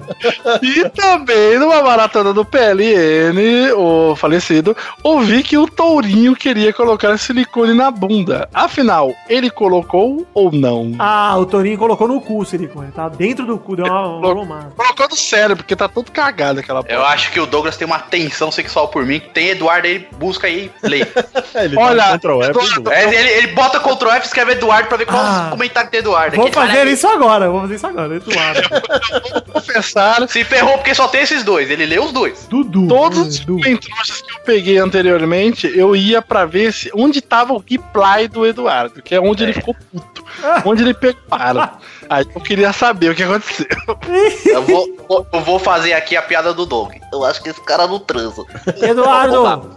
E também, numa maratona do PLN, o falecido, ouvi que o Tourinho queria colocar silicone na bunda. Afinal, ele colocou ou não? Ah, o Torinho colocou no cu o silicone. Tá dentro do cu, deu uma, uma arrumada. Colocou no cérebro, porque tá todo cagado aquela Eu acho que o Douglas tem uma tensão sexual por mim. Tem Eduardo aí, busca aí, lê. <laughs> Ele Olha, tá Ctrl F, Eduardo. É, ele, ele bota Ctrl F e escreve Eduardo pra ver qual Ah. o comentário tem Eduardo. Vou Aqui, fala fazer isso agora, vou fazer isso agora, Eduardo. <laughs> confessar, Se ferrou porque só tem esses dois. Ele lê os dois. Dudu. todos os Dudu. comentários que eu peguei anteriormente, eu ia pra ver se, onde tava o reply do Eduardo, que é onde ele ficou puto. Onde ele pegou para. <laughs> Aí eu queria saber o que aconteceu. <laughs> Eu vou, eu vou fazer aqui a piada do Doug. Eu acho que esse cara não transa. Eduardo,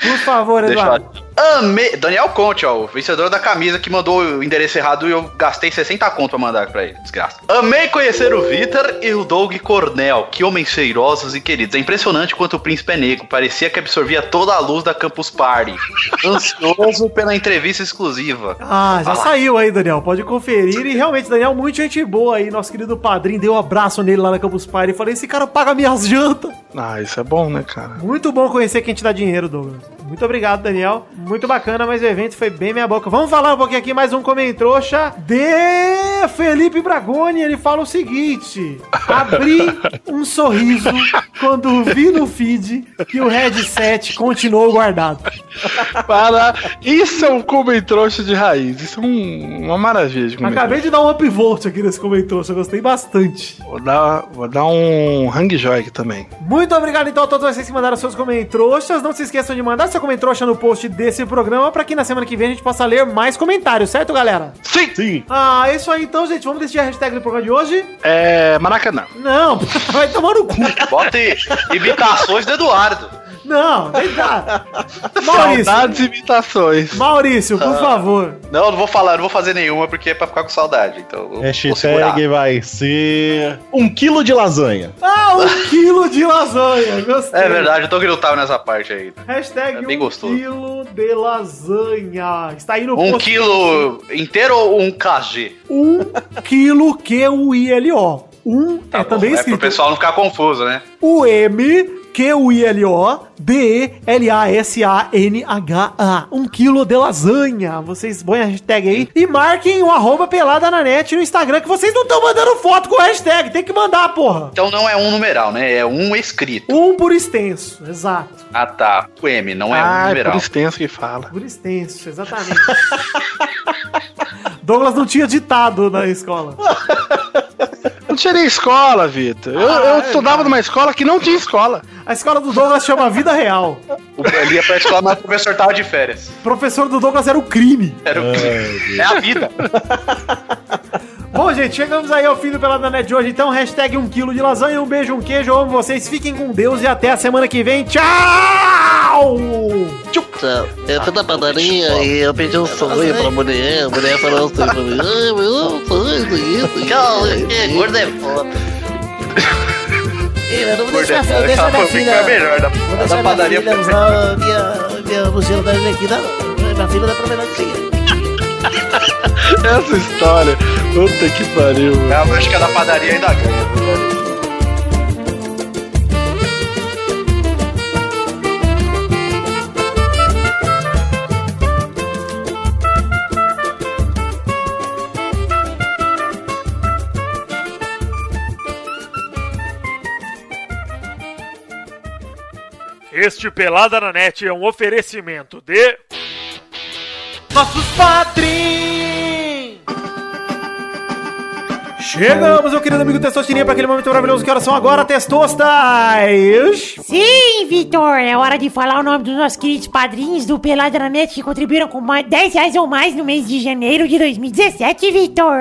por favor, Eduardo. eu... Amei. Daniel Conte, ó, o vencedor da camisa que mandou o endereço errado e eu gastei 60 conto pra mandar pra ele. Desgraça. Amei conhecer o Vitor e o Doug Cornell. Que homens cheirosos e queridos. É impressionante quanto o príncipe é negro. Parecia que absorvia toda a luz da Campus Party. Ansioso pela entrevista exclusiva. Ah, já lá. saiu aí, Daniel. Pode conferir. E realmente, Daniel, muito gente boa aí. Nosso querido padrinho deu um abraço nele lá na Campus Party. E falei: esse cara paga minhas <laughs> jantas. Ah, isso é bom, né, cara? Muito bom conhecer quem te dá dinheiro, Douglas. Muito obrigado, Daniel. Muito bacana, mas o evento foi bem minha boca. Vamos falar um pouquinho aqui, mais um comentrouxa de Felipe Bragoni. Ele fala o seguinte: abri um sorriso quando vi no feed que o headset continuou guardado. Para. Isso é um comentrouxa de raiz. Isso é um- uma maravilha de. Acabei de dar um upvote aqui nesse comentrouxa, gostei bastante. Vou dar, vou dar um hang joy aqui também. Muito obrigado então a todos vocês que mandaram seus comentroxas. Não se esqueçam de mandar seu comentrouxa no post desse programa para que na semana que vem a gente possa ler mais comentários, certo, galera? Sim! Sim. Ah, é isso aí então, gente. Vamos decidir a hashtag do programa de hoje? É. Maracanã. Não, <laughs> vai tomar no cu. Bota aí, imitações do Eduardo. Não, vem cá. <laughs> Maurício, Saudades e imitações. Maurício, por favor. Não, não vou falar, não vou fazer nenhuma porque é pra ficar com saudade. Então. Hashtag vai ser um quilo de lasanha. Ah, um <laughs> quilo de lasanha. Gostei. É verdade, eu tô tava nessa parte aí. Hashtag É bem um gostoso. quilo de lasanha. Está aí no Um quilo inteiro ou um KG? Um quilo Q-U-I-L-O. Um Tá é bom, também é pro escrito pessoal não ficar confuso, né? o M Q-U-I-L-O D-E-L-A-S-A-N-H-A. Um quilo de lasanha. Vocês põem a hashtag aí e marquem o arroba pelada na net no Instagram, que vocês não estão mandando foto com hashtag. Tem que mandar, porra. Então não é um numeral, né? É um escrito. Um por extenso, exato. Ah, tá. O M, não é um Ah, é numeral. por extenso que fala. Por extenso, exatamente. <laughs> Douglas não tinha ditado na escola. <laughs> Não tinha nem escola, Vitor. Eu, Ah, eu é estudava numa escola que não tinha escola. A escola do Douglas chama Vida Real. O- Ele ia pra escola, mas o professor tava de férias. O professor do Douglas era o crime. Era o... É a vida. Bom, gente, chegamos aí ao fim do Pelada Net de hoje. Então, hashtag um quilo de lasanha, um beijo, um queijo. Eu amo vocês. Fiquem com Deus e até a semana que vem. Tchau! Tchau. Eu fui na padaria e eu pedi um sonho pra mulher. A mulher falou assim pra mim: Ai, meu um sonho, isso, isso. Tchau, é, gordo é foda. Mas não vou deixar é foda. deixa Aquela minha filha. melhor da, Vou da deixar minha padaria. filha usar minha, minha mochila da Arlequina, não. Minha filha é pra. <laughs> Essa história. Puta que pariu. mano. Eu acho que a da padaria ainda ganha. Este Pelada na Net é um oferecimento de. Nossos padrinhos! Chegamos, meu querido amigo Testosterinha, para aquele momento maravilhoso. Que horas são agora, Testostas? Sim, Vitor, é hora de falar o nome dos nossos queridos padrinhos do Pelada na Net que contribuíram com mais 10 reais ou mais no mês de janeiro de 2017, Vitor.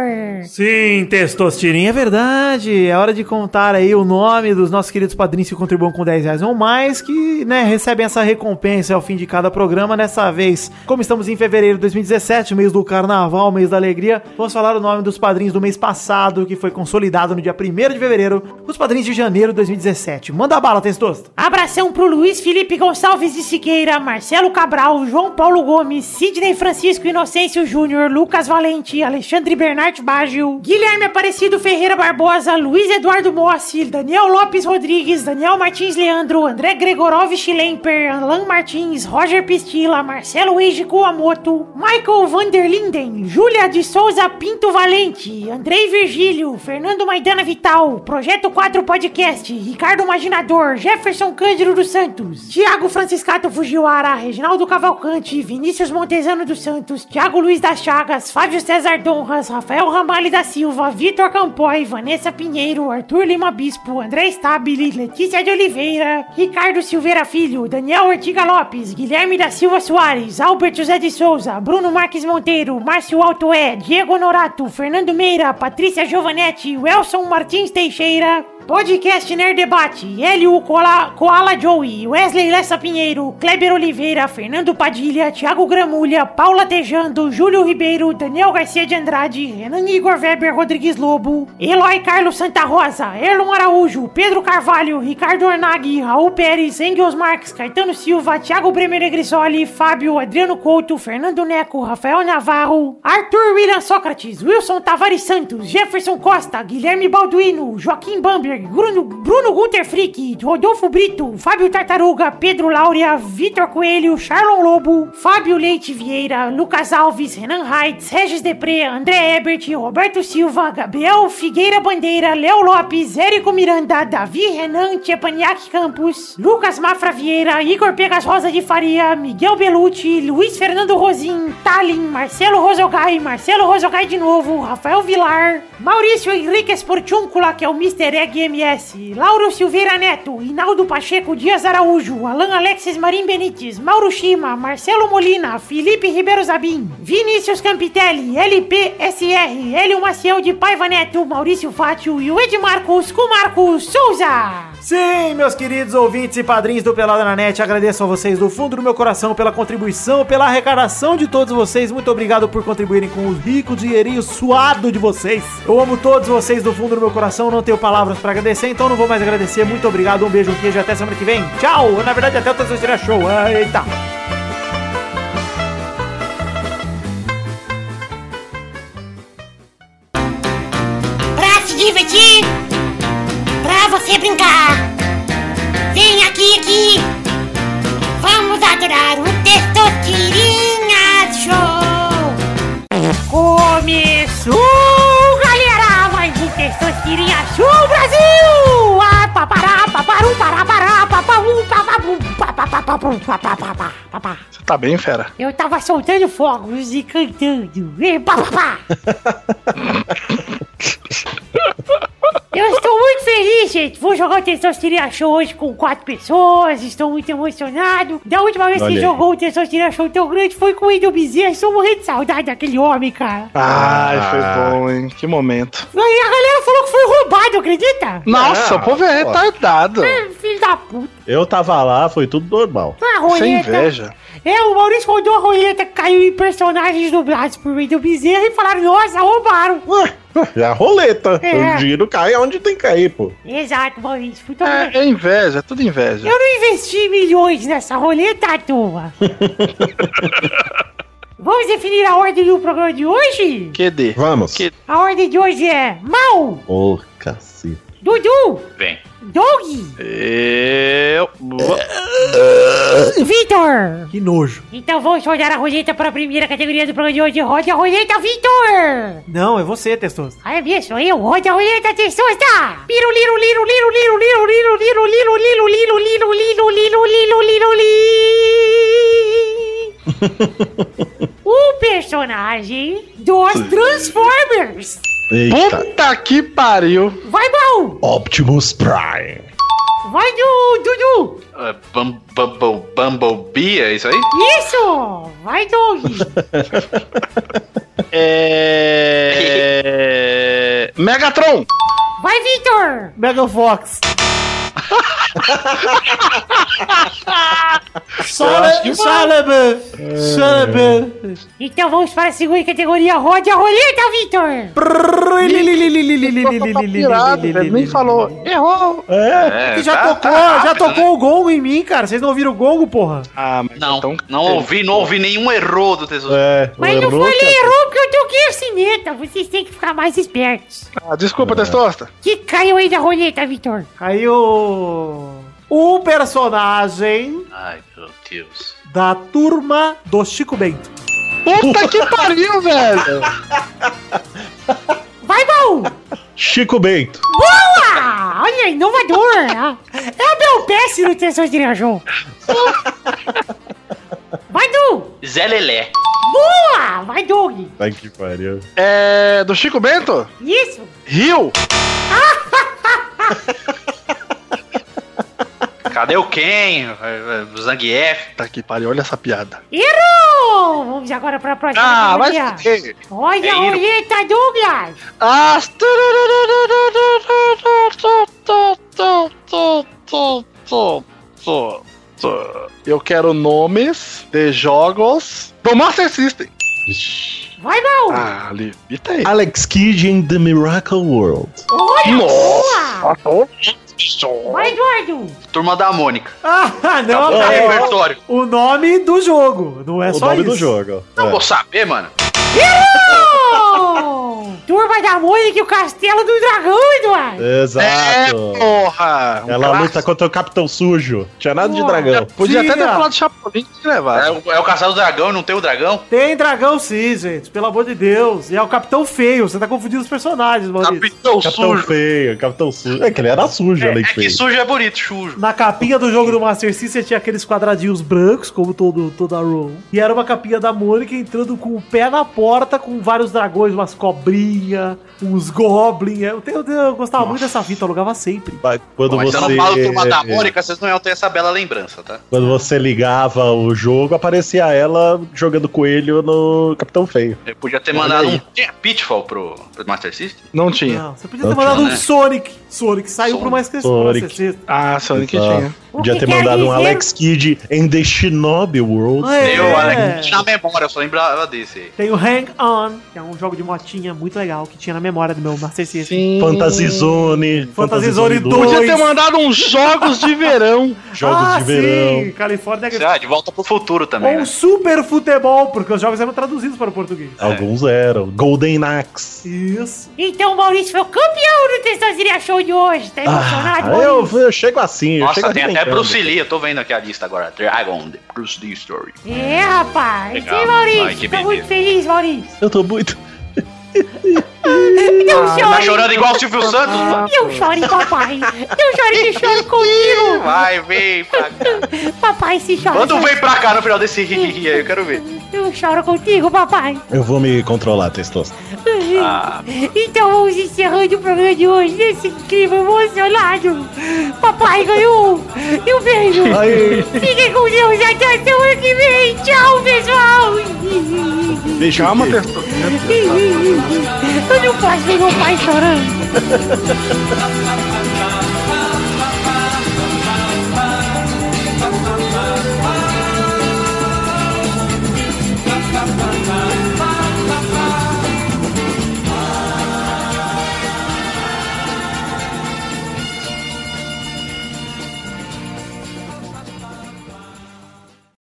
Sim, Testosterinha, é verdade. É hora de contar aí o nome dos nossos queridos padrinhos que contribuem com 10 reais ou mais, que, né, recebem essa recompensa ao fim de cada programa. Dessa vez, como estamos em fevereiro de 2017, mês do carnaval, mês da alegria, vamos falar o nome dos padrinhos do mês passado, que foi consolidado no dia 1 de fevereiro, os padrinhos de janeiro de 2017. Manda bala, Testosta. Abração pro Luiz Felipe Gonçalves de Siqueira, Marcelo Cabral, João Paulo Gomes, Sidney Francisco Inocêncio Júnior, Lucas Valente, Alexandre Bernard Baggio, Guilherme Aparecido Ferreira Barbosa, Luiz Eduardo Mossi, Daniel Lopes Rodrigues, Daniel Martins Leandro, André Gregorov Schlemper, Alan Martins, Roger Pistila, Marcelo Eiji Kuamoto, Michael Vanderlinden, Júlia de Souza Pinto Valente, Andrei Virgílio, Fernando Maidana Vital, Projeto 4 Podcast, Ricardo Imaginador, Jefferson Cândido dos Santos, Tiago Franciscato Fujiwara, Reginaldo Cavalcante, Vinícius Montezano dos Santos, Tiago Luiz das Chagas, Fábio César Donras, Rafael Ramalho da Silva, Vitor Campoy, Vanessa Pinheiro, Arthur Lima Bispo, André Stabile, Letícia de Oliveira, Ricardo Silveira Filho, Daniel Ortiga Lopes, Guilherme da Silva Soares, Albert José de Souza, Bruno Marques Monteiro, Márcio Altoé, Diego Norato, Fernando Meira, Patrícia Giovanetti e Martins Teixeira. Podcast Nerd Debate, Hélio Koala, Koala Joey, Wesley Lessa Pinheiro, Kleber Oliveira, Fernando Padilha, Thiago Gramulha, Paula Tejando, Júlio Ribeiro, Daniel Garcia de Andrade, Renan Igor Weber Rodrigues Lobo, Eloy Carlos Santa Rosa, Erlon Araújo, Pedro Carvalho, Ricardo Ornag, Raul Pérez, Engels Marques, Caetano Silva, Thiago Bremer Negrisoli, Fábio, Adriano Couto, Fernando Neco, Rafael Navarro, Arthur William Sócrates, Wilson Tavares Santos, Jefferson Costa, Guilherme Balduino, Joaquim Bamberg, Bruno, Bruno Gunter Frick, Rodolfo Brito, Fábio Tartaruga, Pedro Laura, Vitor Coelho, Charlon Lobo, Fábio Leite Vieira, Lucas Alves, Renan Heitz, Regis Depré, André Ebert, Roberto Silva, Gabriel Figueira Bandeira, Léo Lopes, Érico Miranda, Davi Renan Tchepaniak Campos, Lucas Mafra Vieira, Igor Pegas Rosa de Faria, Miguel Belucci, Luiz Fernando Rosim, Talin, Marcelo Rosogai, Marcelo Rosogai de novo, Rafael Vilar, Maurício Henrique Esportúncula, que é o Mr. Egg MS, Lauro Silveira Neto, Hinaldo Pacheco Dias Araújo, Alan Alexis Marim Benites, Mauro Shima, Marcelo Molina, Felipe Ribeiro Zabim, Vinícius Campitelli, LPSR, Hélio Maciel de Paiva Neto, Maurício Fátio e o Edmarcos com Marcos Souza. Sim, meus queridos ouvintes e padrinhos do Pelada na Net, agradeço a vocês do fundo do meu coração pela contribuição, pela arrecadação de todos vocês. Muito obrigado por contribuírem com o rico dinheirinho suado de vocês. Eu amo todos vocês do fundo do meu coração, não tenho palavras para agradecer, então não vou mais agradecer. Muito obrigado, um beijo, um queijo, até semana que vem. Tchau! Na verdade, até o terceiro show. Eita! Você tá bem, fera? Eu tava soltando fogos e cantando. E pá, pá, pá. <laughs> Eu estou muito feliz, gente. Vou jogar o Testosteria Show hoje com quatro pessoas. Estou muito emocionado. Da última vez Olha que jogou o Testosteria Show tão grande foi com o Wendel Bezerra. Estou morrendo de saudade daquele homem, cara. Ai, Ah. foi bom, hein? Que momento. Aí a galera falou que foi roubado, acredita? Nossa, É, o povo é retardado. É, filho da puta. Eu tava lá, foi tudo normal. A Sem roleta. inveja. É, o Maurício rodou a roleta, caiu em personagens dublados por Wendel Bezerra e falaram, nossa, roubaram. Ué, é a roleta. É. O dinheiro cai onde tem que cair, pô. Exato, Maurício. Muito É, é inveja, é tudo inveja. Eu não investi milhões nessa roleta à toa. <laughs> Vamos definir a ordem do programa de hoje? QD. Vamos. Que- A ordem de hoje é Mal, Ô, cacete. Dudu, Vem. Doug, Eu. Vitor. Que nojo. Então vamos rodar a roleta para a primeira categoria do programa de hoje. Roda a roleta, Vitor. Não, é você, Testosta. Ah, é minha, sou eu. Roda a roleta, testosta. Piro, liro, liro, liro, liro, liro, liro, liro, liro, liro, liro, liro, liro, liro, liro, liro, li. O personagem dos Transformers. Eita. Puta que pariu. Vai, bom! Optimus Prime. Vai, Du- Dudu! É, Bum- Bumble, Bumblebee, é isso aí? Isso! Vai, Doug! <laughs> É... Megatron. Vai, Victor! Mega Fox. Shalaban. Shalaban. Então vamos para a segunda categoria. Rode a roleta, Victor! Nem falou. Errou. É. É, Já tá- tocou, tá já tocou né? o gongo em mim, cara. Vocês não ouviram o gongo, porra? Ah, mas Não, então... não ouvi, não ouvi nenhum erro do tesouro. É, Mas não errou, falei cara. errou porque eu toquei a sineta. Vocês têm que ficar mais espertos. Ah, desculpa, Testosta. Que caiu aí da roleta, Victor? Caiu um personagem Ai, meu Deus. da turma do Chico Bento. Puta que pariu, velho. <laughs> Vai, bom! Chico Bento. Boa! Olha, inovador! É o meu PS no Tensões de Rajão. Vai, Du! Zé Lelé. Boa! Vai, Doug! Ai, que pariu. É... Do Chico Bento? Isso! Rio. <laughs> Cadê o Ken? O Zangief? Puta que pariu, olha essa piada. Errou! Vamos agora para a próxima Ah, vai se fuder. Olha É a Iro. roleta, Douglas! As... Eu quero nomes de jogos do Master System. Vai, bom! Ah, ali. Eita aí. Alex Kidd in the Miracle World. Olha, Nossa. boa! Vai, Eduardo! Turma da Mônica. <laughs> Ah, não, Acabou o cara. repertório. O nome do jogo, não é o só nome isso. do jogo. Não É. vou saber, mano. Turma da Mônica e o Castelo do Dragão, Eduardo! É, Exato. porra. Um Ela clássico. luta contra o Capitão Sujo. Tinha nada de Pô, dragão. Podia até ter Tinha. falado de Chapolin que É levar. o, é o Castelo do Dragão não tem o dragão? Tem dragão sim, gente, pelo amor de Deus. E é o Capitão Feio, você tá confundindo os personagens, Maurício. Capitão Capitão Sujo. feio, Capitão Sujo. É que ele era sujo, É, além é de que feio. sujo é bonito, sujo. Na capinha do jogo do Master System tinha aqueles quadradinhos brancos, como todo, toda roll. E era uma capinha da Mônica entrando com o pé na porta, com vários dragões, umas cobrinhas, uns goblins. Eu, tenho- eu gostava muito dessa fita, eu alugava sempre. Mas Quando Mas você, eu não falo Turma da Mônica, vocês não iam ter essa bela lembrança, tá? quando você ligava o jogo, aparecia ela jogando coelho no Capitão Feio. Eu podia ter mandado um. Tinha Pitfall pro, pro Master System? Não tinha. Não, você podia ter Não mandado tinha, um né? Sonic. Sonic saiu pro mais que Sonic. Ah, Sonic Exato. tinha. O Podia ter quer mandado um Alex Kidd em The Shinobi World. É. Eu, Alex, na memória, eu só lembrava desse aí. Tem o Hang On, que é um jogo de motinha muito legal que tinha na memória do meu Master System. Sim. Fantasy Zone. Fantasy Zone dois, dois. Podia ter mandado uns jogos de verão. <laughs> Jogos ah, de verão. sim, Califórnia. Ah, de volta pro futuro também, Ou né? Super Futebol, porque os jogos eram traduzidos para o português. Alguns eram. Golden Axe. Isso. Então o Maurício foi o campeão do Testosterinha Show de hoje. Tá emocionado, Ah, eu, eu chego assim. eu chego Nossa, tem até arrebentando. Bruce Lee, eu tô vendo aqui a lista agora. Dragon, The Bruce Lee Story. É, rapaz. Legal. Sim, Maurício. Ai, Tô muito beleza. feliz, Maurício. Eu tô muito. <laughs> Não Tá chore. chorando igual o Silvio Santos? mano? Não chore, papai. Não chore que choro <laughs> contigo. Vai, vem pra cá. Papai, se chora. Manda um vem pra cá no final desse <laughs> ri aí, eu quero ver. Eu choro contigo, papai. Eu vou me controlar, Testosta. Ah, Então vamos encerrando o programa de hoje nesse incrível emocionado. Papai ganhou. E um beijo. Aí. Fiquem com Deus até semana que vem. Tchau, pessoal. Deixa eu Calma, ver. <laughs> Eu não posso ver meu pai chorando. <laughs>